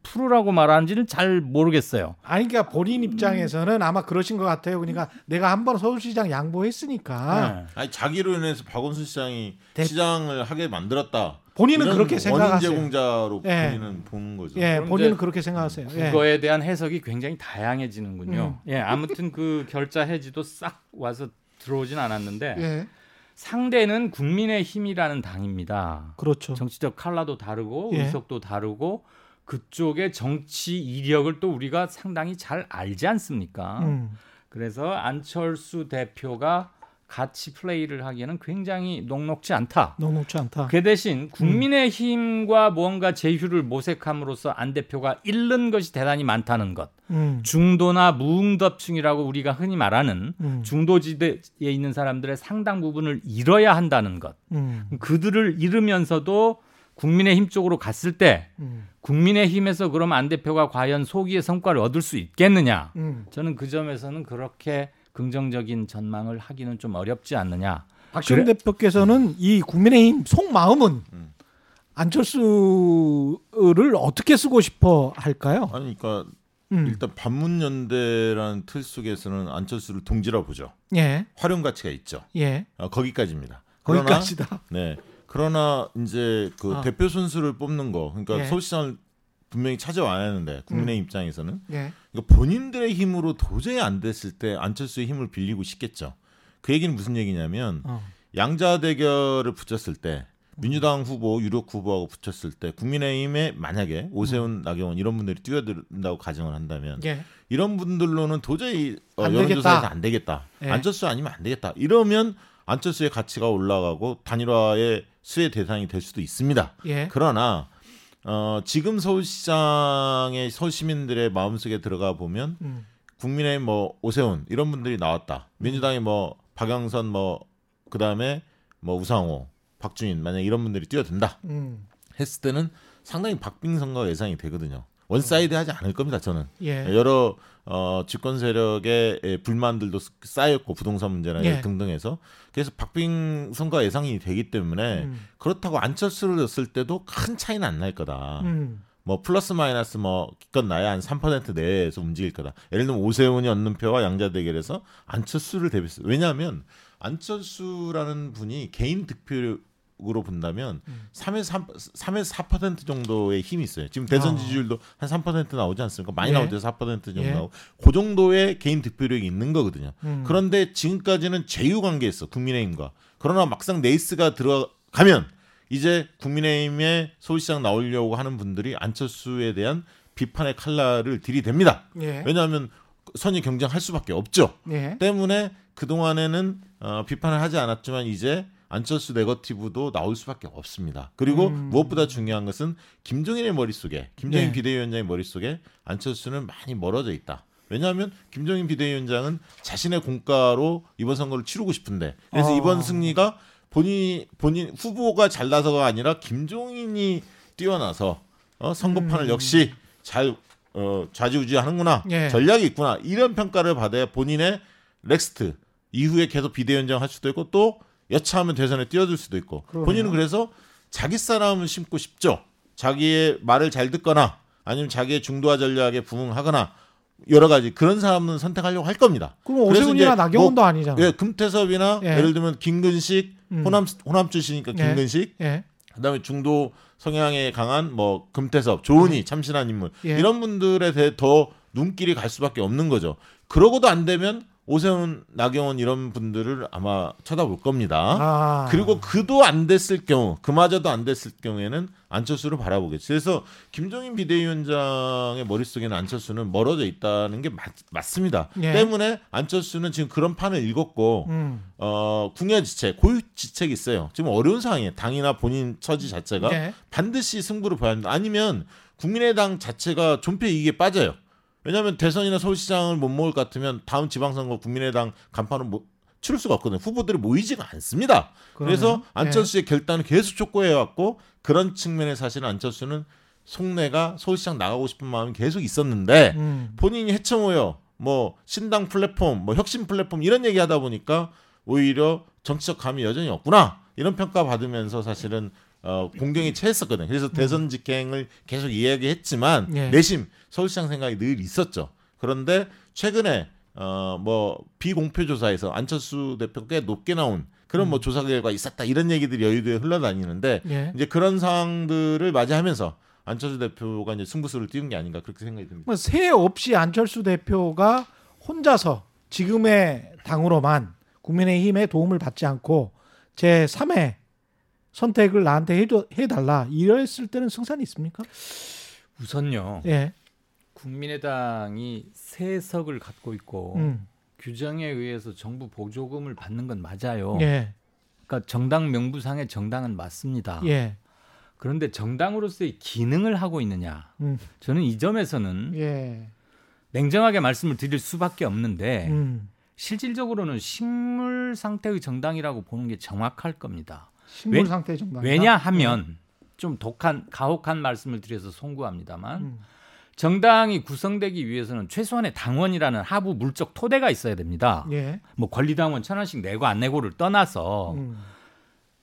풀으라고 말하는지는 잘 모르겠어요. 아니 그러니까 본인 입장에서는 아마 그러신 것 같아요. 그러니까 내가 한 번 서울시장 양보했으니까 네. 아니 자기로 인해서 박원순 시장이 대- 시장을 하게 만들었다. 본인은 그렇게 원인 생각하세요. 제공자로 예. 본인은 보는 거죠. 예, 본인은 그렇게 생각하세요. 예. 그거에 대한 해석이 굉장히 다양해지는군요. 음. 예, 아무튼 그 결자 해지도 싹 와서 들어오진 않았는데 예. 상대는 국민의 힘이라는 당입니다. 그렇죠. 정치적 칼라도 다르고 예. 의석도 다르고 그쪽의 정치 이력을 또 우리가 상당히 잘 알지 않습니까? 음. 그래서 안철수 대표가 같이 플레이를 하기에는 굉장히 녹록지 않다. 녹록지 않다. 그 대신 국민의힘과 무언가 제휴를 모색함으로써 안 대표가 잃는 것이 대단히 많다는 것. 음. 중도나 무응답층이라고 우리가 흔히 말하는 음. 중도지대에 있는 사람들의 상당 부분을 잃어야 한다는 것. 음. 그들을 잃으면서도 국민의힘 쪽으로 갔을 때 음. 국민의힘에서 그럼 안 대표가 과연 소기의 성과를 얻을 수 있겠느냐? 음. 저는 그 점에서는 그렇게 긍정적인 전망을 하기는 좀 어렵지 않느냐. 박지원 그래? 대표께서는 이 국민의힘 속마음은 음. 안철수를 어떻게 쓰고 싶어 할까요? 아니 그러니까 음. 일단 반문연대라는 틀 속에서는 안철수를 동지라 보죠. 예, 활용 가치가 있죠. 예, 어, 거기까지입니다. 거기까지다. 네. 그러나 이제 그 아. 대표 순수를 뽑는 거, 그러니까 예. 서울시장을 분명히 찾아와야 하는데 국민의 음. 입장에서는 예, 그러니까 본인들의 힘으로 도저히 안 됐을 때 안철수의 힘을 빌리고 싶겠죠. 그 얘기는 무슨 얘기냐면 어. 양자 대결을 붙였을 때 민주당 후보, 유력 후보하고 붙였을 때 국민의힘에 만약에 오세훈, 나경원 이런 분들이 뛰어든다고 가정을 한다면 예, 이런 분들로는 도저히 어, 안 여론조사에서. 안 되겠다. 예. 안철수 아니면 안 되겠다. 이러면 안철수의 가치가 올라가고 단일화의 수혜 대상이 될 수도 있습니다. 예, 그러나 어, 지금 서울시장의 서울 시민들의 마음속에 들어가 보면 음. 국민의힘 뭐 오세훈 이런 분들이 나왔다. 민주당이 뭐 박영선 뭐 그다음에 뭐 우상호, 박주민 만약 이런 분들이 뛰어든다 음. 했을 때는 상당히 박빙 선거가 예상이 되거든요. one-side하지 않을 겁니다. 저는 예, 여러 어, 집권 세력의 예, 불만들도 쌓였고 부동산 문제나 예. 등등해서 그래서 박빙 선거가 예상이 되기 때문에 음. 그렇다고 안철수를 넣었을 때도 큰 차이는 안 날 거다. 음. 뭐 플러스 마이너스 뭐 기껏 나야 한 3% 내에서 움직일 거다. 예를 들면 오세훈이 얻는 표와 양자 대결에서 안철수를 대비했어요. 왜냐하면 안철수라는 분이 개인 득표 로 본다면 음. 3에서 3, 3에서 4% 정도의 힘이 있어요. 지금 대선 아. 지지율도 한 3% 나오지 않습니까? 많이 예. 때4% 정도 예. 나오고 그 정도의 개인 득표력이 있는 거거든요. 음. 그런데 지금까지는 제휴 관계였어 국민의힘과. 그러나 막상 네이스가 들어가면 이제 국민의힘에 서울시장 나오려고 하는 분들이 안철수에 대한 비판의 칼날을 들이댑니다. 예, 왜냐하면 선의 경쟁할 수밖에 없죠. 예, 때문에 그 동안에는 어, 비판을 하지 않았지만 이제 안철수 네거티브도 나올 수밖에 없습니다. 그리고 음. 무엇보다 중요한 것은 김종인의 머릿속에 김종인 네. 비대위원장의 머릿속에 안철수는 많이 멀어져 있다. 왜냐하면 김종인 비대위원장은 자신의 공과로 이번 선거를 치르고 싶은데 그래서 어. 이번 승리가 본인 본인 후보가 잘나서가 아니라 김종인이 뛰어나서 어, 선거판을 음. 역시 잘 어, 좌지우지하는구나 예. 전략이 있구나 이런 평가를 받아야 본인의 next 이후에 계속 비대위원장 할 수도 있고 또 여차하면 대선에 뛰어들 수도 있고 그러네요. 본인은 그래서 자기 사람을 심고 싶죠 자기의 말을 잘 듣거나 아니면 자기의 중도화 전략에 부응하거나 여러 가지 그런 사람은 선택하려고 할 겁니다. 그럼 오세훈이나 이제 나경원도 아니잖아. 예, 금태섭이나 예. 예. 를 들면 김근식 음. 호남 호남 출신이니까 예. 김근식 예, 그다음에 중도 성향에 강한 뭐 금태섭, 조은희 참신한 인물 예. 이런 분들에 대해 더 눈길이 갈 수밖에 없는 거죠. 그러고도 안 되면 오세훈, 나경원 이런 분들을 아마 쳐다볼 겁니다. 아, 그리고 그도 안 됐을 경우, 그마저도 안 됐을 경우에는 안철수를 바라보겠죠. 그래서 김종인 비대위원장의 머릿속에는 안철수는 멀어져 있다는 게 맞, 맞습니다. 예. 때문에 안철수는 지금 그런 판을 읽었고 음, 어, 궁여지책, 고유지책이 있어요. 지금 어려운 상황이에요. 당이나 본인 처지 자체가 예, 반드시 승부를 봐야 합니다. 아니면 국민의당 자체가 존폐 이익에 빠져요. 왜냐하면 대선이나 서울시장을 못 먹을 것 같으면 다음 지방선거 국민의당 간판은 못 치를 수가 없거든요. 후보들이 모이지가 않습니다. 그래서 그러네요. 안철수의 결단을 계속 촉구해 왔고 그런 측면에 사실은 안철수는 속내가 서울시장 나가고 싶은 마음이 계속 있었는데 음, 본인이 해쳐모여 뭐 신당 플랫폼, 뭐 혁신 플랫폼 이런 얘기하다 보니까 오히려 정치적 감이 여전히 없구나 이런 평가 받으면서 사실은 어, 공경이 채했었거든요. 그래서 대선 직행을 계속 이야기했지만 음. 예. 내심 서울시장 생각이 늘 있었죠. 그런데 최근에 어, 뭐 비공표 조사에서 안철수 대표 꽤 높게 나온 그런 음. 뭐 조사 결과 있었다 이런 얘기들이 여의도에 흘러다니는데 예. 이제 그런 상황들을 맞이하면서 안철수 대표가 이제 승부수를 띄운 게 아닌가 그렇게 생각이 듭니다. 뭐새 없이 안철수 대표가 혼자서 지금의 당으로만 국민의힘의 도움을 받지 않고 제 3의 선택을 나한테 해줘, 해달라 이랬을 때는 승산이 있습니까? 우선요. 예. 국민의당이 세 석을 갖고 있고 음. 규정에 의해서 정부 보조금을 받는 건 맞아요. 예. 그러니까 정당 명부상의 정당은 맞습니다. 예. 그런데 정당으로서의 기능을 하고 있느냐? 음. 저는 이 점에서는 예. 냉정하게 말씀을 드릴 수밖에 없는데 음. 실질적으로는 식물 상태의 정당이라고 보는 게 정확할 겁니다. 식물 왜- 상태 정당. 왜냐하면 좀 독한 가혹한 말씀을 드려서 송구합니다만 음. 정당이 구성되기 위해서는 최소한의 당원이라는 하부 물적 토대가 있어야 됩니다. 예. 뭐 권리당원 천 원씩 내고 안 내고를 떠나서 음.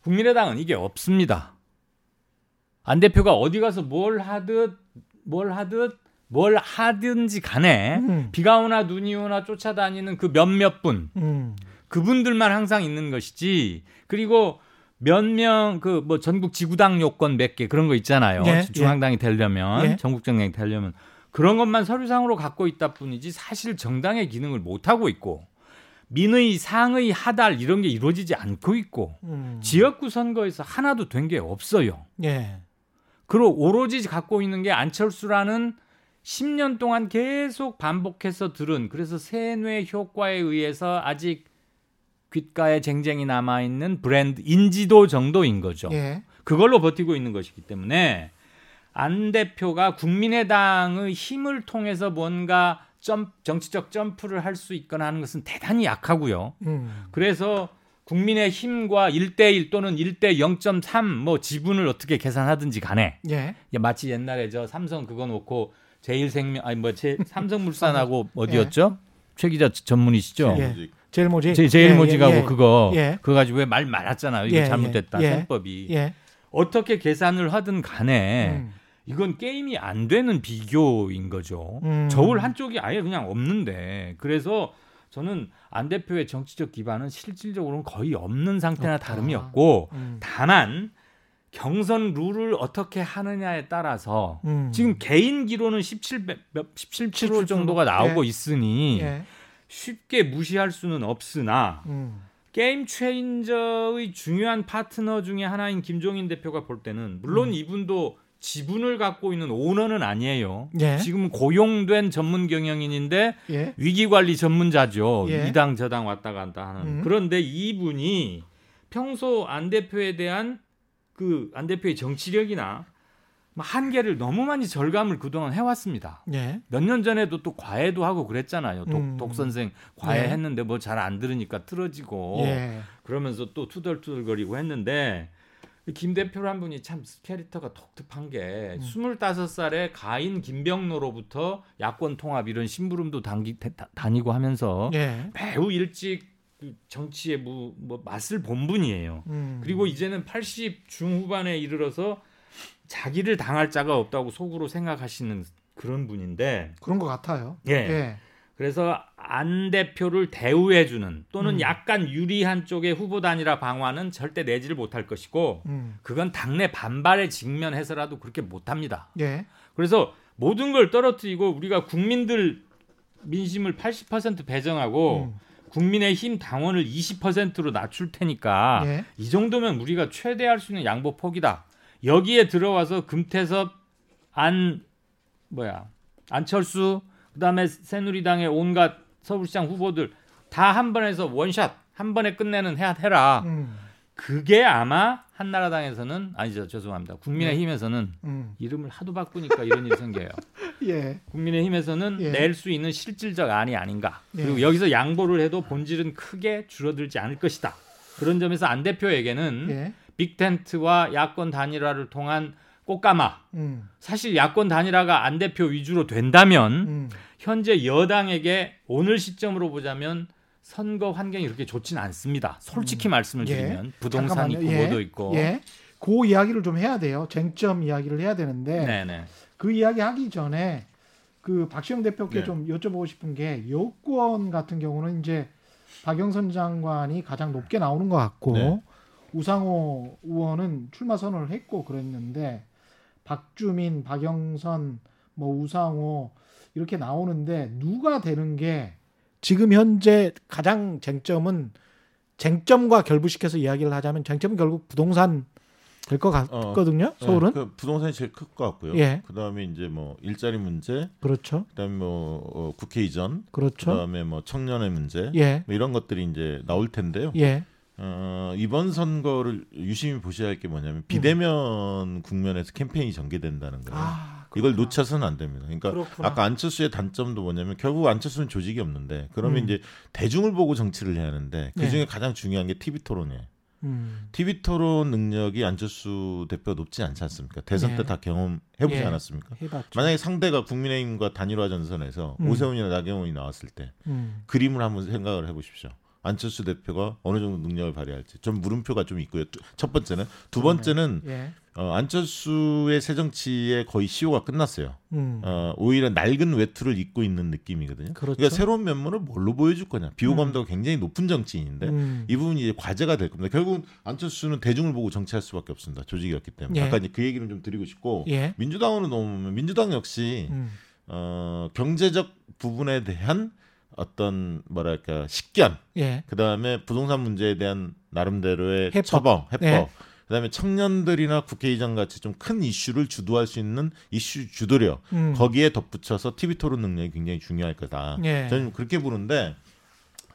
국민의당은 이게 없습니다. 안 대표가 어디 가서 뭘 하듯 뭘 하듯 뭘 하든지 간에 음. 비가 오나 눈이 오나 쫓아다니는 그 몇몇 분 음. 그분들만 항상 있는 것이지 그리고 몇 명 그 뭐 전국 지구당 요건 몇 개 그런 거 있잖아요. 예, 중앙당이 되려면 예. 전국 정당이 되려면 그런 것만 서류상으로 갖고 있다 뿐이지 사실 정당의 기능을 못 하고 있고 민의 상의 하달 이런 게 이루어지지 않고 있고 음. 지역구 선거에서 하나도 된 게 없어요. 예. 그리고 오로지 갖고 있는 게 안철수라는 10년 동안 계속 반복해서 들은 그래서 세뇌 효과에 의해서 아직 귓가에 쟁쟁이 남아 있는 브랜드 인지도 정도인 거죠. 예. 그걸로 버티고 있는 것이기 때문에 안 대표가 국민의당의 힘을 통해서 뭔가 점, 정치적 점프를 할 수 있거나 하는 것은 대단히 약하고요. 음. 그래서 국민의 힘과 1대1 또는 1대 0.3뭐 지분을 어떻게 계산하든지 간에 예. 마치 옛날에 저 삼성 그거 놓고 제일생명 아니 뭐 제, 삼성물산하고 어디였죠? 최 기자 전문이시죠? 예. 제일 뭐지? 제, 제일 예, 예, 예. 그거 예. 그거 가지고 왜 말 많았잖아요. 이거 예, 잘못됐다 예. 셈법이 예. 어떻게 계산을 하든 간에 음. 이건 게임이 안 되는 비교인 거죠. 음. 저울 한쪽이 아예 그냥 없는데 그래서 저는 안 대표의 정치적 기반은 실질적으로는 거의 없는 상태나 없다. 다름이 없고 음. 다만 경선 룰을 어떻게 하느냐에 따라서 음. 지금 개인기로는 17, 몇, 17% 정도가 나오고 예. 있으니 예. 쉽게 무시할 수는 없으나 음. 게임 체인저의 중요한 파트너 중에 하나인 김종인 대표가 볼 때는 물론 음. 이분도 지분을 갖고 있는 오너는 아니에요. 예. 지금 고용된 전문 경영인인데 예. 위기 관리 전문자죠. 예. 이당 저당 왔다 갔다 하는. 음. 그런데 이분이 평소 안 대표에 대한 그 안 대표의 정치력이나 뭐 한계를 너무 많이 절감을 그동안 해왔습니다. 예. 몇년 전에도 또 과외도 하고 그랬잖아요. 독, 음. 독 선생 예. 과외했는데 뭐 잘 안 들으니까 틀어지고 예. 그러면서 또 투덜투덜거리고 했는데 김 대표 한 분이 참 캐릭터가 독특한 게 음. 25살에 가인 김병로로부터 야권 통합 이런 심부름도 당기, 다, 다니고 하면서 예. 매우 일찍 그 정치의 뭐, 뭐 맛을 본 분이에요. 음. 그리고 이제는 80 중후반에 이르러서 자기를 당할 자가 없다고 속으로 생각하시는 그런 분인데 그런 것 같아요. 예. 예. 그래서 안 대표를 대우해주는 또는 음. 약간 유리한 쪽의 후보 단일화 방안은 절대 내지를 못할 것이고 음. 그건 당내 반발에 직면해서라도 그렇게 못합니다. 예. 그래서 모든 걸 떨어뜨리고 우리가 국민들 민심을 80% 배정하고 음. 국민의 힘 당원을 20%로 낮출 테니까 예. 이 정도면 우리가 최대할 수 있는 양보 폭이다. 여기에 들어와서 금태섭 안 뭐야 안철수 그다음에 새누리당의 온갖 서울시장 후보들 다 한 번에서 원샷 한 번에 끝내는 해, 해라. 음. 그게 아마 한나라당에서는 아니죠 죄송합니다. 국민의힘에서는 음. 이름을 하도 바꾸니까 이런 일이 생겨요. 예. 국민의힘에서는 예. 낼수 있는 실질적 안이 아닌가. 예. 그리고 여기서 양보를 해도 본질은 크게 줄어들지 않을 것이다. 그런 점에서 안 대표에게는 예. 빅텐트와 야권 단일화를 통한 꽃가마. 음. 사실 야권 단일화가 안 대표 위주로 된다면 음. 현재 여당에게 오늘 시점으로 보자면 선거 환경이 그렇게 좋지는 않습니다. 솔직히 말씀을 예. 드리면 부동산 잠깐만요. 있고 예. 뭐도 있고. 예. 그 이야기를 좀 해야 돼요. 쟁점 이야기를 해야 되는데 네네. 그 이야기 하기 전에 그 박시영 대표께 네. 좀 여쭤보고 싶은 게 여권 같은 경우는 이제 박영선 장관이 가장 높게 나오는 것 같고 네. 우상호 의원은 출마 선언을 했고 그랬는데 박주민, 박영선, 뭐 우상호 이렇게 나오는데 누가 되는 게 지금 현재 가장 쟁점은 쟁점과 결부시켜서 이야기를 하자면 쟁점은 결국 부동산 될 것 같거든요. 서울은 네, 그 부동산이 제일 클 것 같고요. 예. 그다음에 이제 뭐 일자리 문제, 그렇죠. 그다음에 뭐 어, 국회 이전, 그렇죠. 그다음에 뭐 청년의 문제, 예. 뭐 이런 것들이 이제 나올 텐데요. 예. 어, 이번 선거를 유심히 보셔야 할 게 뭐냐면 비대면 국면에서 캠페인이 전개된다는 거예요. 아, 이걸. 놓쳐서는 안 됩니다. 그러니까 그렇구나. 아까 안철수의 단점도 뭐냐면 결국 안철수는 조직이 없는데 그러면 음. 이제 대중을 보고 정치를 해야 하는데 그 네. 중에 가장 중요한 게 TV 토론이에요. 음. TV 토론 능력이 안철수 대표 높지 않지 않습니까? 대선 네. 때다 경험해 보지 예. 않았습니까? 해봤죠. 만약에 상대가 국민의힘과 단일화 전선에서 음. 오세훈이나 나경원이 나왔을 때 음. 그림을 한번 생각을 해 보십시오. 안철수 대표가 어느 정도 능력을 발휘할지 좀 물음표가 좀 있고요. 두- 첫 번째는 두 번째는 예. 어, 안철수의 새 정치의 거의 시효가 끝났어요. 음. 어, 오히려 낡은 외투를 입고 있는 느낌이거든요. 그렇죠. 러니까 새로운 면모를 뭘로 보여줄 거냐. 비호감도가 굉장히 높은 정치인인데 음. 이 부분이 이제 과제가 될 겁니다. 결국 안철수는 대중을 보고 정치할 수밖에 없습니다. 조직이었기 때문에. 예. 아까 이제 그 얘기를 좀 드리고 싶고 예. 민주당으로 넘으면 민주당 역시 음. 어, 경제적 부분에 대한 어떤 뭐랄까 식견, 예. 그 다음에 부동산 문제에 대한 나름대로의 해법. 처방, 해법. 네. 그다음에 청년들이나 국회의장 같이 좀 큰 이슈를 주도할 수 있는 이슈 주도력 음. 거기에 덧붙여서 TV 토론 능력이 굉장히 중요할 거다. 예. 저는 그렇게 보는데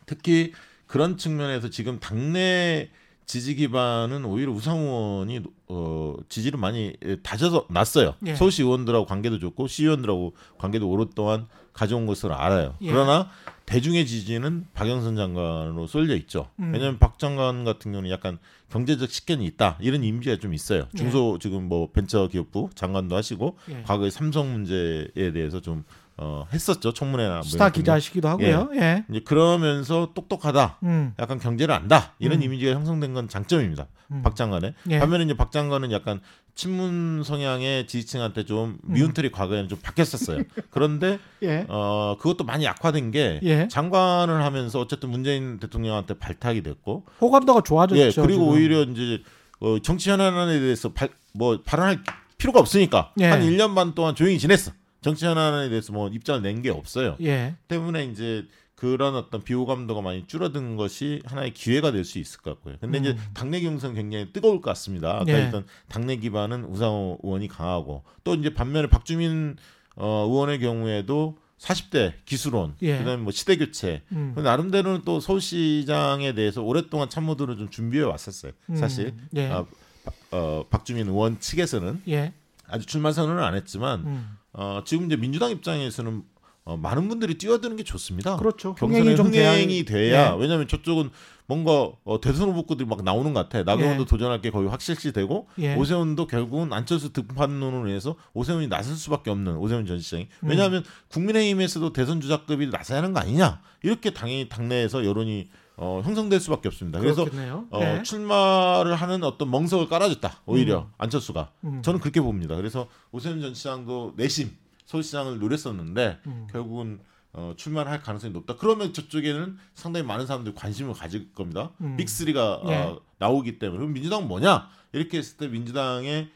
특히 그런 측면에서 지금 당내 지지 기반은 오히려 우상 의원이 어, 지지를 많이 다져서 났어요. 예. 서울시 의원들하고 관계도 좋고 시의원들하고 관계도 오랫동안 가져온 것으로 알아요. 예. 그러나 대중의 지지는 박영선 장관으로 쏠려 있죠. 음. 왜냐하면 박 장관 같은 경우는 약간 경제적 식견이 있다 이런 이미지가 좀 있어요. 예. 중소 지금 뭐 벤처기업부 장관도 하시고 예. 과거에 삼성 문제에 대해서 좀 어, 했었죠 청문회나 뭐 스타 기자시기도 하고요. 예. 이제 그러면서 똑똑하다. 음. 약간 경제를 안다 이런 음. 이미지가 형성된 건 장점입니다. 음. 박 장관의 예. 반면에 이제 박 장관은 약간 친문 성향의 지지층한테 좀 음. 미운 틀이 과거에는 좀 바뀌었었어요. 그런데 예. 어 그것도 많이 약화된 게 예. 장관을 하면서 어쨌든 문재인 대통령한테 발탁이 됐고 호감도가 좋아졌죠. 예 그리고 지금. 오히려 이제 어, 정치 현안에 대해서 발, 뭐 발언할 필요가 없으니까 예. 한 1년 반 동안 조용히 지냈어. 정치 현안에 대해서 뭐 입장을 낸 게 없어요. 예. 때문에 이제 그런 어떤 비호감도가 많이 줄어든 것이 하나의 기회가 될 수 있을 것 같고요. 근데 이제 음. 당내 경선 굉장히 뜨거울 것 같습니다. 아까 예. 했던 당내 기반은 우상호 의원이 강하고 또 이제 반면에 박주민 어, 의원의 경우에도 40대 기술원, 예. 그다음에 뭐 시대 교체. 음. 나름대로는 또 서울시장에 대해서 오랫동안 참모들을 좀 준비해 왔었어요. 사실 음. 예. 아, 바- 어, 박주민 의원 측에서는 예. 아직 출마 선언을 안 했지만 음. 어, 지금 이제 민주당 입장에서는 어, 많은 분들이 뛰어드는 게 좋습니다. 그렇죠. 경선에 흥행이 좀 돼야- 돼야 예. 왜냐하면 저쪽은 뭔가 어, 대선 후보들이 막 나오는 것 같아. 나경원도 예. 도전할 게 거의 확실시 되고 예. 오세훈도 결국은 안철수 득판론으로 인해서 오세훈이 나설 수밖에 없는 오세훈 전 시장이 음. 왜냐하면 국민의힘에서도 대선 주자급이 나서야 하는 거 아니냐 이렇게 당연히 당내에서 여론이 어, 형성될 수밖에 없습니다. 그래서 그렇겠네요. 어, 예. 출마를 하는 어떤 멍석을 깔아줬다. 오히려 안철수가 음. 저는 그렇게 봅니다. 그래서 오세훈 전 시장도 내심 서울시장을 노렸었는데 음. 결국은 어, 출마를 할 가능성이 높다. 그러면 저쪽에는 상당히 많은 사람들이 관심을 가질 겁니다. 음. 빅3가 예. 어, 나오기 때문에 그럼 민주당은 뭐냐? 이렇게 했을 때 민주당에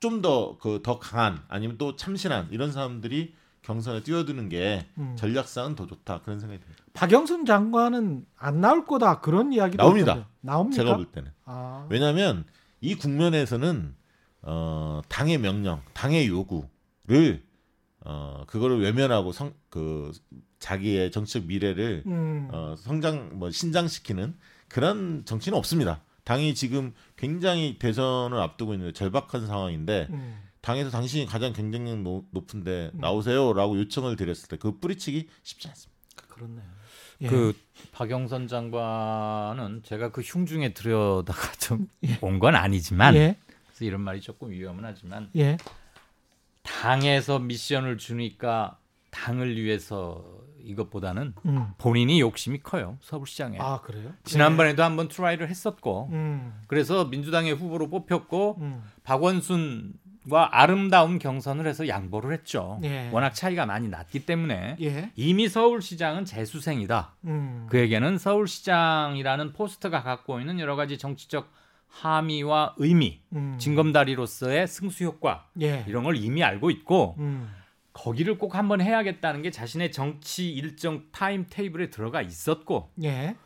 좀더그 더 강한 아니면 또 참신한 이런 사람들이 경선에 뛰어드는 게 음. 전략상은 더 좋다 그런 생각이 듭니다. 박영선 장관은 안 나올 거다 그런 이야기도 나옵니다. 나옵니까? 제가 볼 때는 아. 왜냐하면 이 국면에서는 어, 당의 명령, 당의 요구를 어, 그거를 외면하고 성, 그 자기의 정치적 미래를 음. 어, 성장 뭐 신장시키는 그런 정치는 없습니다. 당이 지금 굉장히 대선을 앞두고 있는 절박한 상황인데 음. 당에서 당신이 가장 경쟁력 노- 높은데 음. 나오세요라고 요청을 드렸을 때 그 뿌리치기 쉽지 않습니다. 그렇네요. 예. 그 박영선 장관은 제가 그 흉중에 들여다가 좀 예. 온건 아니지만 예. 그래서 이런 말이 조금 위험은 하지만 예. 당에서 미션을 주니까 당을 위해서 이것보다는 음. 본인이 욕심이 커요 서울시장에 아 그래요? 지난번에도 한번 try를 했었고 예. 음. 그래서 민주당의 후보로 뽑혔고 음. 박원순 과 아름다운 경선을 해서 양보를 했죠. 예. 워낙 차이가 많이 났기 때문에 예. 이미 서울시장은 재수생이다. 음. 그에게는 서울시장이라는 post가 갖고 있는 여러 가지 정치적 함의와 의미, 음. 징검다리로서의 승수 효과 예. 이런 걸 이미 알고 있고 음. 거기를 꼭 한번 해야겠다는 게 자신의 정치 일정 타임 테이블에 들어가 있었고 예.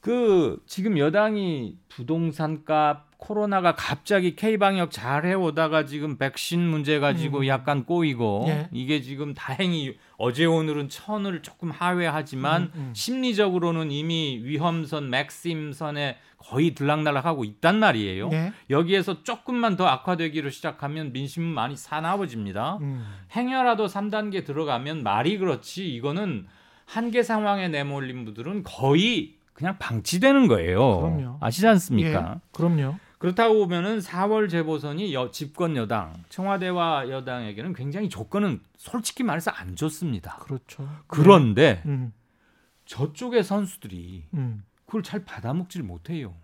그 지금 여당이 부동산 값 코로나가 갑자기 K 방역 잘 해오다가 지금 백신 문제 가지고 음. 약간 꼬이고 예. 이게 지금 다행히 어제 오늘은 천을 조금 하회하지만 음, 음. 심리적으로는 이미 위험선 맥심선에 거의 들락날락하고 있단 말이에요. 예. 여기에서 조금만 더 악화되기로 시작하면 민심은 많이 사나워집니다. 음. 행여라도 3단계 들어가면 말이 그렇지 이거는 한계 상황에 내몰린 분들은 거의 그냥 방치되는 거예요. 그럼요. 아시지 않습니까? 예. 그럼요. 그렇다고 보면은 4월 재보선이 여, 집권 여당, 청와대와 여당에게는 굉장히 조건은 솔직히 말해서 안 좋습니다. 그렇죠. 그런데 음. 저쪽의 선수들이 음. 그걸 잘 받아먹질 못해요.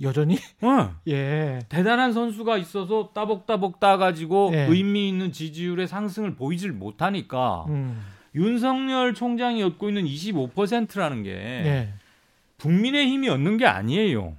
여전히 어. 예. 대단한 선수가 있어서 따복따복 따가지고 예. 의미 있는 지지율의 상승을 보이질 못하니까 음. 윤석열 총장이 얻고 있는 25%라는 게 예. 국민의힘이 얻는 게 아니에요.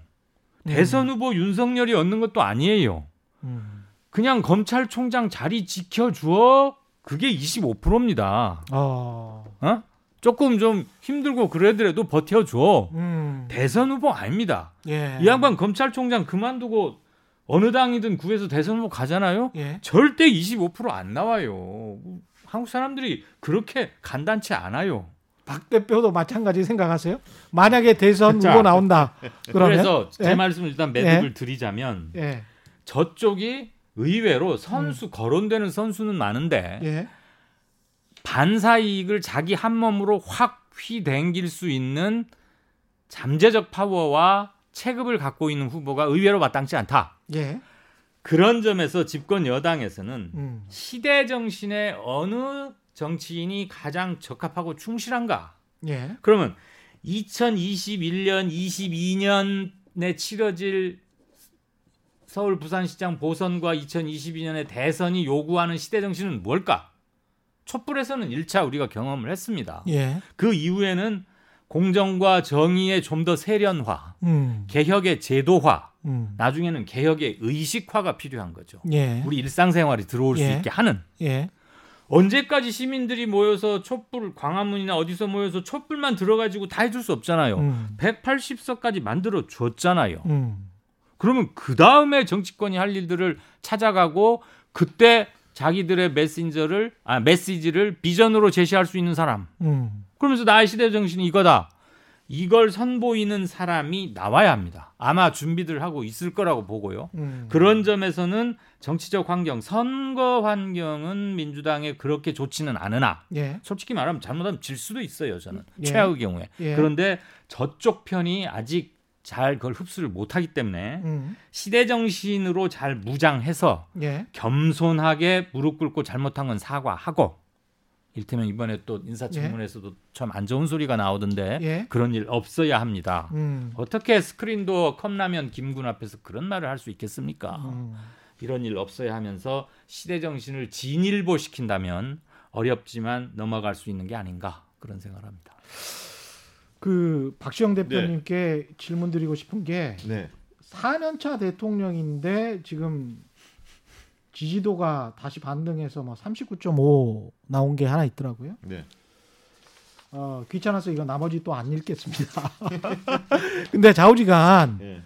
대선 후보 윤석열이 얻는 것도 아니에요. 음. 그냥 검찰총장 자리 지켜주어 그게 25%입니다. 어. 어? 조금 좀 힘들고 그래더라도 버텨줘. 음. 대선 후보 아닙니다. 예. 이 양반 검찰총장 그만두고 어느 당이든 구해서 대선 후보 가잖아요. 예. 절대 25%안 나와요. 한국 사람들이 그렇게 간단치 않아요. 박 대표도 마찬가지 생각하세요? 만약에 대선 자, 후보 나온다. 그러면 그래서 제 예? 말씀을 일단 매듭을 드리자면 예. 저쪽이 의외로 선수 거론되는 선수는 많은데 예. 반사 이익을 자기 한 몸으로 확 휘댕길 수 있는 잠재적 파워와 체급을 갖고 있는 후보가 의외로 마땅치 않다. 예. 그런 점에서 집권 여당에서는 음. 시대 정신에 어느 정치인이 가장 적합하고 충실한가? 예. 그러면 2021년, 22년에 치러질 서울 부산시장 보선과 2022년의 대선이 요구하는 시대 정신은 뭘까? 촛불에서는 1차 우리가 경험을 했습니다. 예. 그 이후에는 공정과 정의의 좀 더 세련화, 음. 개혁의 제도화, 음. 나중에는 개혁의 의식화가 필요한 거죠. 예. 우리 일상생활이 들어올 수 예. 있게 하는 예. 언제까지 시민들이 모여서 촛불 광화문이나 어디서 모여서 촛불만 들어가지고 다 해줄 수 없잖아요. 음. 180석까지 만들어 줬잖아요. 음. 그러면 그 다음에 정치권이 할 일들을 찾아가고 그때 자기들의 메신저를 아 메시지를 비전으로 제시할 수 있는 사람. 음. 그러면서 나의 시대 정신이 이거다. 이걸 선보이는 사람이 나와야 합니다. 아마 준비들 하고 있을 거라고 보고요. 음. 그런 점에서는 정치적 환경, 선거 환경은 민주당에 그렇게 좋지는 않으나 예. 솔직히 말하면 잘못하면 질 수도 있어요. 저는 예. 최악의 경우에. 예. 그런데 저쪽 편이 아직 잘 그걸 흡수를 못하기 때문에 음. 시대 정신으로 잘 무장해서 예. 겸손하게 무릎 꿇고 잘못한 건 사과하고 일테면 이번에 또 인사청문회에서도 참안 좋은 소리가 나오던데 예. 그런 일 없어야 합니다. 음. 어떻게 스크린도 컵라면 김군 앞에서 그런 말을 할 수 있겠습니까? 음. 이런 일 없어야 하면서 시대 정신을 진일보 시킨다면 어렵지만 넘어갈 수 있는 게 아닌가 그런 생각을 합니다. 그 박시영 대표님께 질문 드리고 싶은 게 네. 4년차 대통령인데 지금 지지도가 다시 반등해서 뭐 39.5 나온 게 하나 있더라고요. 네. 어, 귀찮아서 이거 나머지 또 안 읽겠습니다. 근데 좌우지간 네.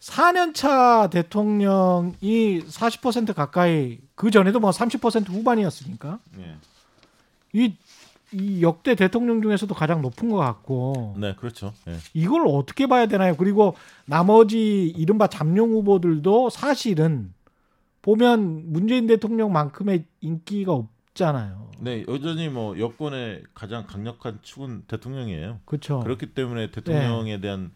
4년차 대통령이 40% 가까이 그 전에도 뭐 30% 후반이었으니까 네. 이, 이 역대 대통령 중에서도 가장 높은 것 같고 네, 그렇죠. 네. 이걸 어떻게 봐야 되나요? 그리고 나머지 이른바 잠룡 후보들도 사실은 보면 문재인 대통령만큼의 인기가 없잖아요. 네, 여전히 뭐 여권의 가장 강력한 축은 대통령이에요. 그렇죠. 그렇기 때문에 대통령에 대한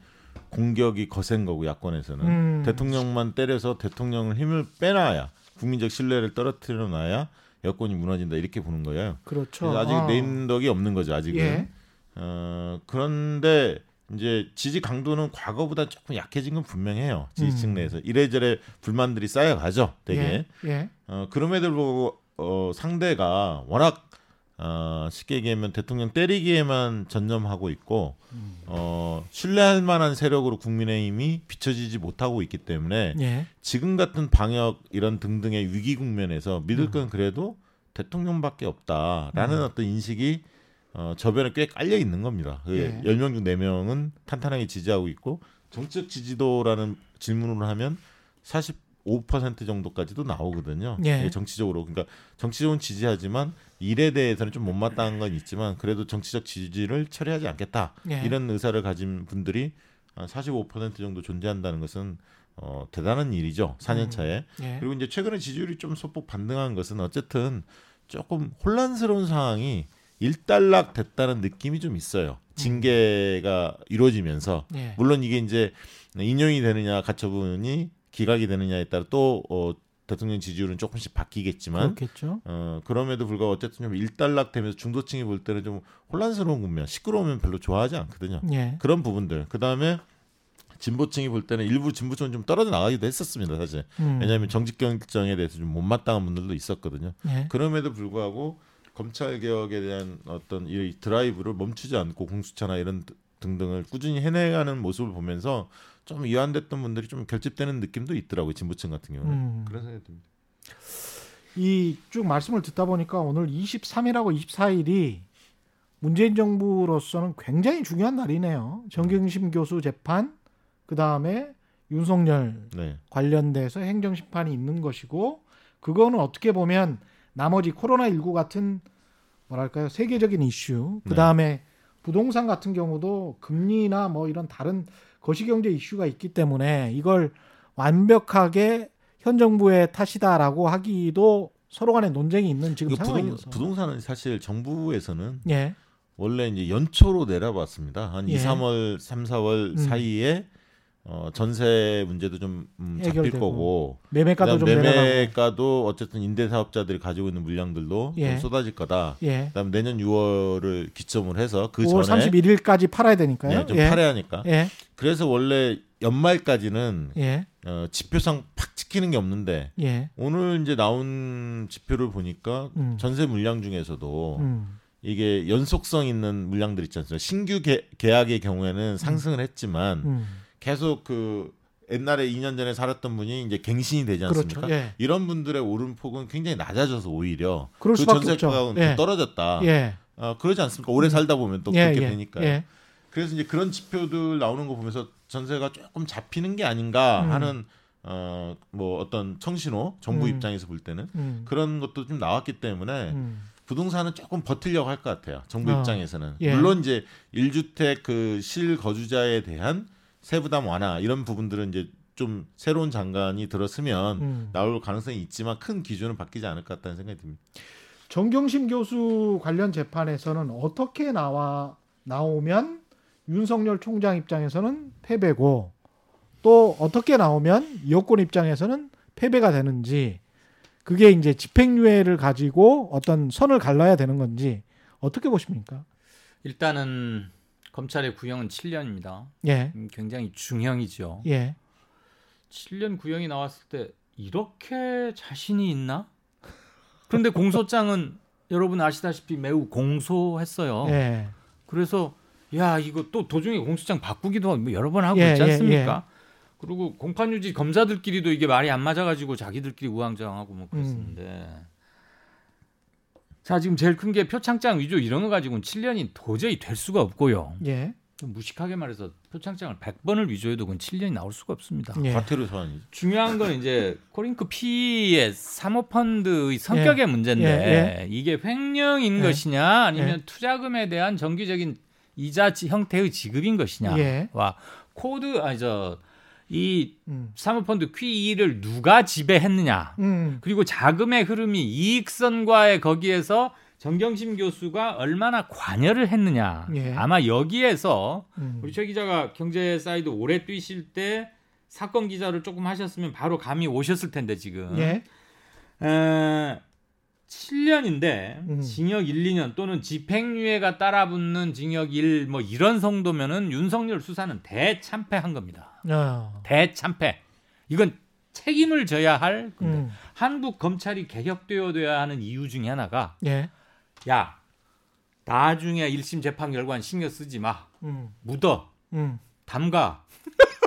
공격이 거센 거고 야권에서는 음. 대통령만 때려서 대통령을 힘을 빼놔야 국민적 신뢰를 떨어뜨려 놔야 여권이 무너진다 이렇게 보는 거예요. 그렇죠. 아직 아. 내인덕이 없는 거죠 아직은. 예. 어, 그런데 이제 지지 강도는 과거보다 조금 약해진 건 분명해요. 지지층 음. 내에서 이래저래 불만들이 쌓여가죠. 되게. 예. 예. 어, 그럼에도 불구하고 어, 상대가 워낙 어, 쉽게 얘기하면 대통령 때리기에만 전념하고 있고 어, 신뢰할 만한 세력으로 국민의힘이 비춰지지 못하고 있기 때문에 예. 지금 같은 방역 이런 등등의 위기 국면에서 믿을 건 그래도 대통령밖에 없다라는 어떤 인식이 어, 저변에 꽤 깔려 있는 겁니다. 그 예. 10명 중 4명은 탄탄하게 지지하고 있고 정치적 지지도라는 질문을 하면 45% 정도까지도 나오거든요. 예. 예, 정치적으로 그러니까 정치적으로 지지하지만 일에 대해서는 좀 못마땅한 건 있지만 그래도 정치적 지지를 처리하지 않겠다. 예. 이런 의사를 가진 분들이 한 45% 정도 존재한다는 것은 어, 대단한 일이죠. 4년 차에. 예. 그리고 이제 최근에 지지율이 좀 소폭 반등한 것은 어쨌든 조금 혼란스러운 상황이 일단락 됐다는 느낌이 좀 있어요. 징계가 이루어지면서 예. 물론 이게 이제 인용이 되느냐 가처분이 기각이 되느냐에 따라 또 어, 대통령 지지율은 조금씩 바뀌겠지만 그렇겠죠. 어, 그럼에도 불구하고 어쨌든 좀 일단락 되면서 중도층이 볼 때는 좀 혼란스러운 국면, 시끄러우면 별로 좋아하지 않거든요. 예. 그런 부분들. 그 다음에 진보층이 볼 때는 일부 진보층은 좀 떨어져 나가기도 했었습니다, 사실. 음. 왜냐하면 정직 결정에 대해서 좀 못마땅한 분들도 있었거든요. 예. 그럼에도 불구하고 검찰 개혁에 대한 어떤 이 드라이브를 멈추지 않고 공수처나 이런 드- 등등을 꾸준히 해내가는 모습을 보면서 좀 이완됐던 분들이 좀 결집되는 느낌도 있더라고요, 진보층 같은 경우는. 음. 그런 생각이 듭니다. 이 쭉 말씀을 듣다 보니까 오늘 23일하고 24일이 문재인 정부로서는 굉장히 중요한 날이네요. 정경심 교수 재판, 그 다음에 윤석열 네. 관련돼서 행정심판이 있는 것이고, 그거는 어떻게 보면 나머지 코로나19 같은 뭐랄까요 세계적인 이슈, 그 다음에 부동산 같은 경우도 금리나 뭐 이런 다른 거시경제 이슈가 있기 때문에 이걸 완벽하게 현 정부의 탓이다라고 하기도 서로 간에 논쟁이 있는 지금 이거 부동, 상황이어서 부동 산은 사실 정부에서는 예 원래 이제 연초로 내려봤습니다. 한 예. 2, 3월, 3, 4월 음. 사이에 어, 전세 문제도 좀 음, 잡힐 해결되고. 거고 매매가도 좀 매매가도 어쨌든 임대 사업자들이 가지고 있는 물량들도 예. 좀 쏟아질 거다. 예 그다음 내년 6월을 기점으로 해서 그 5월 전에 31일까지 팔아야 되니까요. 예, 좀 예. 팔아야 하니까. 예. 그래서 원래 연말까지는 예. 어, 지표상 팍 찍히는 게 없는데 예. 오늘 이제 나온 지표를 보니까 음. 전세 물량 중에서도 음. 이게 연속성 있는 물량들 있지 않습니까? 신규 계, 계약의 경우에는 상승을 했지만 음. 계속 그 옛날에 2년 전에 살았던 분이 이제 갱신이 되지 않습니까? 그렇죠. 예. 이런 분들의 오름폭은 굉장히 낮아져서 오히려 그 전세가가 예. 떨어졌다. 예. 어, 그러지 않습니까? 오래 살다 보면 또 예, 그렇게 예. 되니까요. 예. 그래서 이제 그런 지표들 나오는 거 보면서 전세가 조금 잡히는 게 아닌가 음. 하는 어 뭐 어떤 청신호 정부 음. 입장에서 볼 때는 음. 그런 것도 좀 나왔기 때문에 음. 부동산은 조금 버틸려고 할 것 같아요. 정부 어. 입장에서는 예. 물론 이제 1주택 그 실거주자에 대한 세부담 완화 이런 부분들은 이제 좀 새로운 장관이 들었으면 음. 나올 가능성이 있지만 큰 기준은 바뀌지 않을 것 같다는 생각이 듭니다. 정경심 교수 관련 재판에서는 어떻게 나와 나오면 윤석열 총장 입장에서는 패배고 또 어떻게 나오면 여권 입장에서는 패배가 되는지 그게 이제 집행유예를 가지고 어떤 선을 갈라야 되는 건지 어떻게 보십니까? 일단은 검찰의 구형은 7년입니다. 예, 음, 굉장히 중형이죠. 예, 7년 구형이 나왔을 때 이렇게 자신이 있나? 그런데 공소장은 여러분 아시다시피 매우 공소했어요. 예, 그래서 야 이거 또 도중에 공소장 바꾸기도 뭐 여러 번 하고 예, 있지 예, 않습니까? 그리고 공판유지 검사들끼리도 이게 말이 안 맞아가지고 자기들끼리 우왕좌왕하고 뭐 그랬었는데 음. 자 지금 제일 큰 게 표창장 위조 이런 거 가지고는 7년이 도저히 될 수가 없고요. 예, 좀 무식하게 말해서 표창장을 100번을 위조해도 그건 7년이 나올 수가 없습니다. 예. 과태료 사안이죠. 중요한 건 이제 코링크 PE의 사모펀드의 성격의 문제인데 예, 이게 횡령인 예. 것이냐 아니면 투자금에 대한 정기적인 이자 지- 형태의 지급인 것이냐와 예. 코드 아니 저 이 음, 사모펀드 PE를 누가 지배했느냐. 음, 그리고 자금의 흐름이 이익선과의 거기에서 정경심 교수가 얼마나 관여를 했느냐. 예. 아마 여기에서 음. 우리 최 기자가 경제 사이드 오래 뛰실 때 사건 기자를 조금 하셨으면 바로 감이 오셨을 텐데 지금. 예, 에, 7년인데 음. 징역 1, 2년 또는 집행유예가 따라붙는 징역 1 뭐 이런 정도면은 윤석열 수사는 대참패한 겁니다. 어, 대참패. 이건 책임을 져야 할 건데 음, 한국 검찰이 개혁되어야 하는 이유 중에 하나가 예, 야 나중에 1심 재판 결과는 신경 쓰지 마. 음, 묻어. 음. 담가.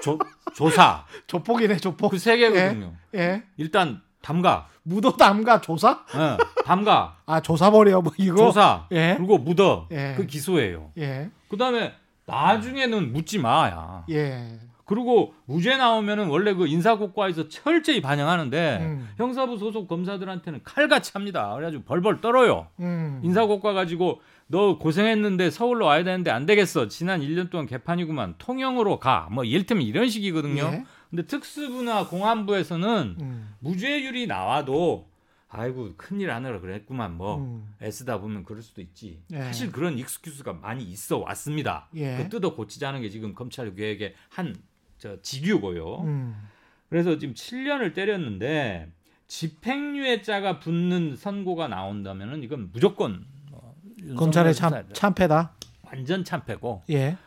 조, 조사. 조폭이네, 조폭. 그 세 개거든요. 예, 일단 담가. 묻어 담가 조사? 예, 담가. 아 조사 버려 뭐 이거. 조사. 예. 그리고 묻어. 예. 그 기소예요. 예. 그다음에 나중에는 묻지 마야. 예. 그리고 무죄 나오면은 원래 그 인사고과에서 철저히 반영하는데 음. 형사부 소속 검사들한테는 칼같이 합니다. 그래가지고 벌벌 떨어요. 음. 인사고과 가지고 너 고생했는데 서울로 와야 되는데 안 되겠어. 지난 1년 동안 개판이구만. 통영으로 가. 뭐 이를테면 이런 식이거든요. 예. 근데 특수부나 공안부에서는 음. 무죄율이 나와도 아이고 큰일 하느라 그랬구만 뭐 음. 애쓰다 보면 그럴 수도 있지. 예. 사실 그런 excuse가 많이 있어 왔습니다. 예. 그 뜯어 고치자는 게 지금 검찰 개혁의 한 저 이유고요. 음. 그래서 지금 7년을 때렸는데 집행유예 자가 붙는 선고가 나온다면은 이건 무조건 어, 검찰의 참 참패다. 완전 참패고 예.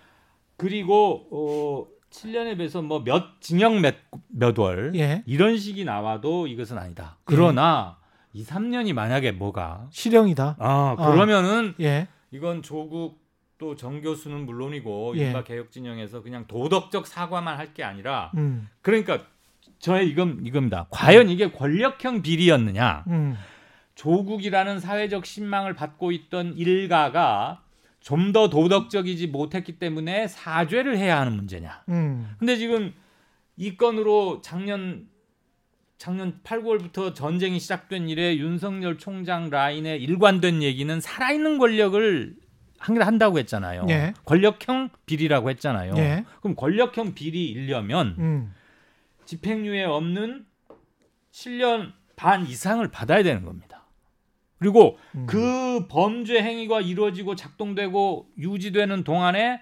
그리고 어 7년에 비해서 뭐 몇 징역 몇 몇월 예. 이런 식이 나와도 이것은 아니다. 그러나 2, 3년이 만약에 뭐가 실형이다. 아 아. 그러면은 예. 이건 조국 또정 교수는 물론이고 예. 이른바 개혁 진영에서 그냥 도덕적 사과만 할 게 아니라 음. 그러니까 저의 이건 이겁니다. 과연 이게 권력형 비리였느냐? 음. 조국이라는 사회적 신망을 받고 있던 일가가 좀 더 도덕적이지 못했기 때문에 사죄를 해야 하는 문제냐? 음. 근데 지금 이 건으로 작년 작년 8, 9월부터 전쟁이 시작된 이래 윤석열 총장 라인에 일관된 얘기는 살아있는 권력을 한- 한다고 했잖아요. 예. 권력형 비리라고 했잖아요. 예. 그럼 권력형 비리이려면 음. 집행유예 없는 7년 반 이상을 받아야 되는 겁니다. 그리고 음. 그 범죄 행위가 이루어지고 작동되고 유지되는 동안에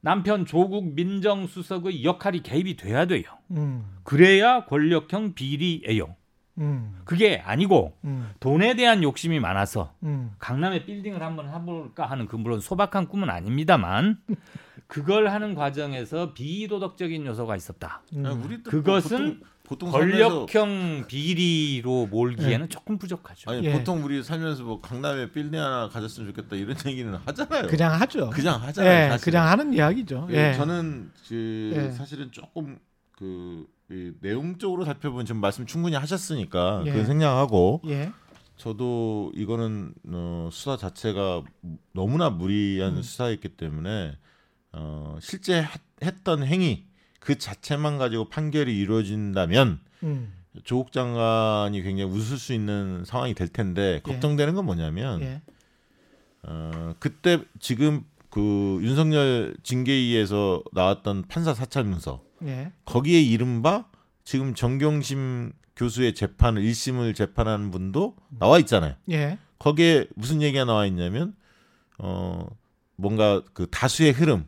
남편 조국 민정수석의 역할이 개입이 돼야 돼요. 음. 그래야 권력형 비리예요. 음. 그게 아니고 음. 돈에 대한 욕심이 많아서 음. 강남에 빌딩을 한번 해볼까 하는 그 물론 소박한 꿈은 아닙니다만 그걸 하는 과정에서 비도덕적인 요소가 있었다. 음. 우리도 그것은 보통, 권력형 비리로 몰기에는 조금 부족하죠. 아니 예. 보통 우리 살면서 뭐 강남에 빌딩 하나 가졌으면 좋겠다 이런 얘기는 하잖아요. 그냥 하죠. 그냥 하잖아요. 예, 사실. 그냥 하는 이야기죠. 예, 예. 저는 그 예. 사실은 조금 그이 내용적으로 살펴보면 지금 말씀 충분히 하셨으니까 예. 그 생략하고 예. 저도 이거는 어, 수사 자체가 너무나 무리한 음. 수사였기 때문에 어, 실제 했, 했던 행위 그 자체만 가지고 판결이 이루어진다면 음. 조국 장관이 굉장히 웃을 수 있는 상황이 될 텐데 걱정되는 건 뭐냐면 예. 어, 그때 지금 그 윤석열 징계위에서 나왔던 판사 사찰 문서 예. 거기에 이른바 지금 정경심 교수의 재판을 1심을 재판하는 분도 나와 있잖아요. 예. 거기에 무슨 얘기가 나와 있냐면 어 뭔가 그 다수의 흐름,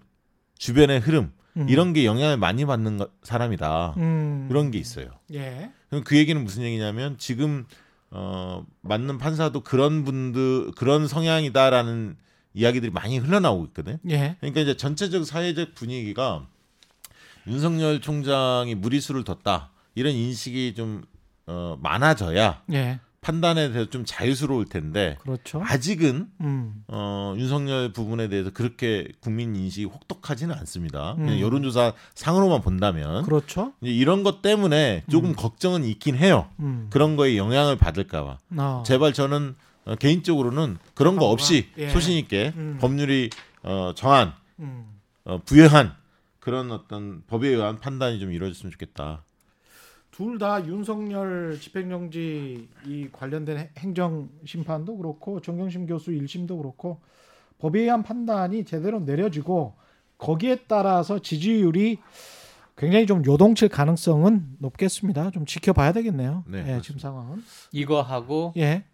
주변의 흐름 음. 이런 게 영향을 많이 받는 거- 사람이다. 음. 그런 게 있어요. 예. 그럼 그 얘기는 무슨 얘기냐면 지금 어 맞는 판사도 그런 분들 그런 성향이다라는 이야기들이 많이 흘러나오고 있거든요. 예. 그러니까 이제 전체적 사회적 분위기가 윤석열 총장이 무리수를 뒀다 이런 인식이 좀 어, 많아져야 예. 판단에 대해서 좀 자유스러울 텐데 그렇죠. 아직은 음. 어, 윤석열 부분에 대해서 그렇게 국민 인식이 혹독하지는 않습니다. 음. 여론조사 상으로만 본다면 그렇죠. 이런 것 때문에 조금 음. 걱정은 있긴 해요. 음. 그런 거에 영향을 받을까봐. 어. 제발 저는 어, 개인적으로는 그런 거 없이 예. 소신 있게 음. 법률이 어, 정한 음. 어, 부여한 그런 어떤 법에 의한 판단이 좀 이루어졌으면 좋겠다. 둘 다 윤석열 집행정지 이 관련된 해- 행정 심판도 그렇고 정경심 교수 1심도 그렇고 법에 의한 판단이 제대로 내려지고 거기에 따라서 지지율이 굉장히 좀 요동칠 가능성은 높겠습니다. 좀 지켜봐야 되겠네요. 네, 예. 지금 상황은. 이거 하고 예.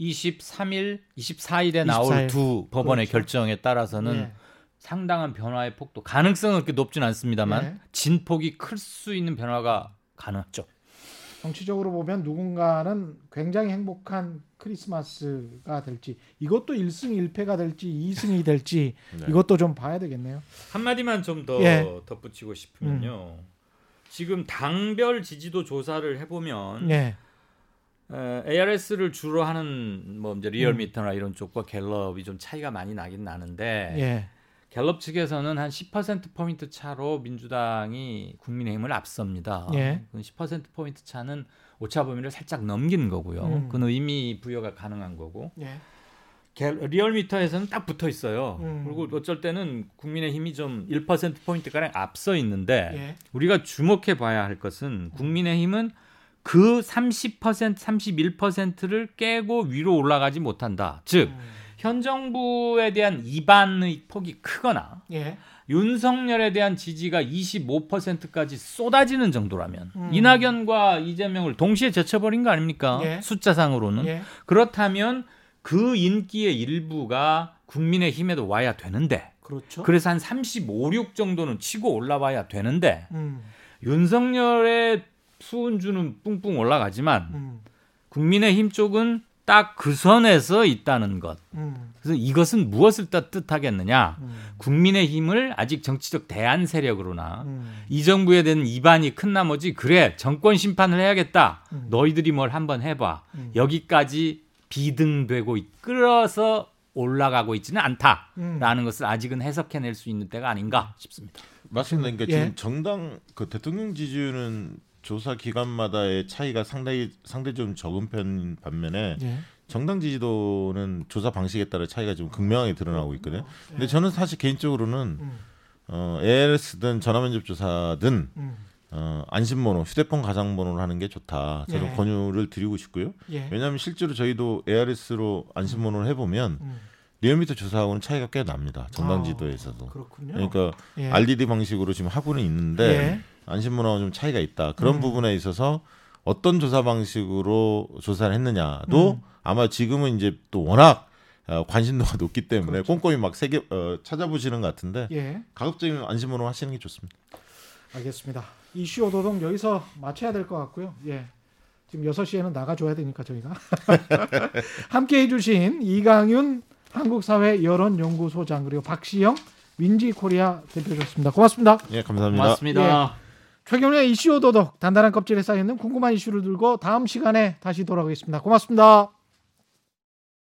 23일, 24일에 나올 24일. 두 법원의 그렇죠. 결정에 따라서는 예. 상당한 변화의 폭도 가능성은 그렇게 높진 않습니다만 예. 진폭이 클 수 있는 변화가 가능하죠. 정치적으로 보면 누군가는 굉장히 행복한 크리스마스가 될지 이것도 1승 1패가 될지 2승이 될지 네. 이것도 좀 봐야 되겠네요. 한마디만 좀더 예. 덧붙이고 싶으면요. 지금 당별 지지도 조사를 해보면 예. ARS를 주로 하는 뭐 이제 리얼미터나 음. 이런 쪽과 갤럽이 좀 차이가 많이 나긴 나는데 예. 갤럽 측에서는 한 10% 포인트 차로 민주당이 국민의힘을 앞섭니다. 예. 그10% 포인트 차는 오차 범위를 살짝 넘긴 거고요. 음. 그건 의미 부여가 가능한 거고. 예. 갤- 리얼미터에서는 딱 붙어 있어요. 음. 그리고 어쩔 때는 국민의힘이 좀 1% 포인트 가량 앞서 있는데 예. 우리가 주목해 봐야 할 것은 국민의힘은 그 30% 31%를 깨고 위로 올라가지 못한다. 즉 음. 현 정부에 대한 이반의 폭이 크거나 예. 윤석열에 대한 지지가 25%까지 쏟아지는 정도라면 음. 이낙연과 이재명을 동시에 제쳐버린 거 아닙니까? 예. 숫자상으로는 예. 그렇다면 그 인기의 일부가 국민의 힘에도 와야 되는데 그렇죠. 그래서 한 35, 6 정도는 치고 올라와야 되는데 음. 윤석열의 수은주는 뿡뿡 올라가지만 음. 국민의 힘 쪽은 딱 그 선에서 있다는 것. 음. 그래서 이것은 무엇을 뜻- 뜻하겠느냐? 음. 국민의 힘을 아직 정치적 대안 세력으로나 음. 이 정부에 대한 이반이 큰 나머지 그래 정권 심판을 해야겠다. 음. 너희들이 뭘 한번 해봐. 음. 여기까지 비등되고 끌어서 올라가고 있지는 음. 않다라는 것을 아직은 해석해낼 수 있는 때가 아닌가 싶습니다. 맞습니다. 그러니까 예. 지금 정당 그 대통령 지지율은 조사 기관마다의 차이가 상당히 상대적으로 적은 편 반면에 예. 정당 지지도는 조사 방식에 따라 차이가 좀 극명하게 드러나고 있거든요. 근데 예. 저는 사실 개인적으로는 음. 어, ALS든 전화면접 조사든 음. 어, 안심번호, 휴대폰 가상번호를 하는 게 좋다. 저는 예. 권유를 드리고 싶고요. 예. 왜냐하면 실제로 저희도 ARS로 안심번호를 해보면 음. 리얼미터 조사하고는 차이가 꽤 납니다. 정당 아, 지도에서도. 그렇군요. 그러니까 예. RDD 방식으로 지금 하고는 있는데 예. 안심번호와 좀 차이가 있다. 그런 음. 부분에 있어서 어떤 조사 방식으로 조사를 했느냐도 음. 아마 지금은 이제 또 워낙 어, 관심도가 높기 때문에 그렇죠. 꼼꼼히 막 세계 어, 찾아보시는 것 같은데 예. 가급적이면 안심번호 하시는 게 좋습니다. 알겠습니다. 이슈 오도독 여기서 마쳐야 될 것 같고요. 예. 지금 6시에는 나가줘야 되니까 저희가. 함께 해주신 이강윤 한국사회 여론연구소장 그리고 박시영 윈지코리아 대표셨습니다. 고맙습니다. 예, 감사합니다. 고맙습니다. 최경련의 이슈 오도독 단단한 껍질에 쌓여있는 궁금한 이슈를 들고 다음 시간에 다시 돌아오겠습니다. 고맙습니다.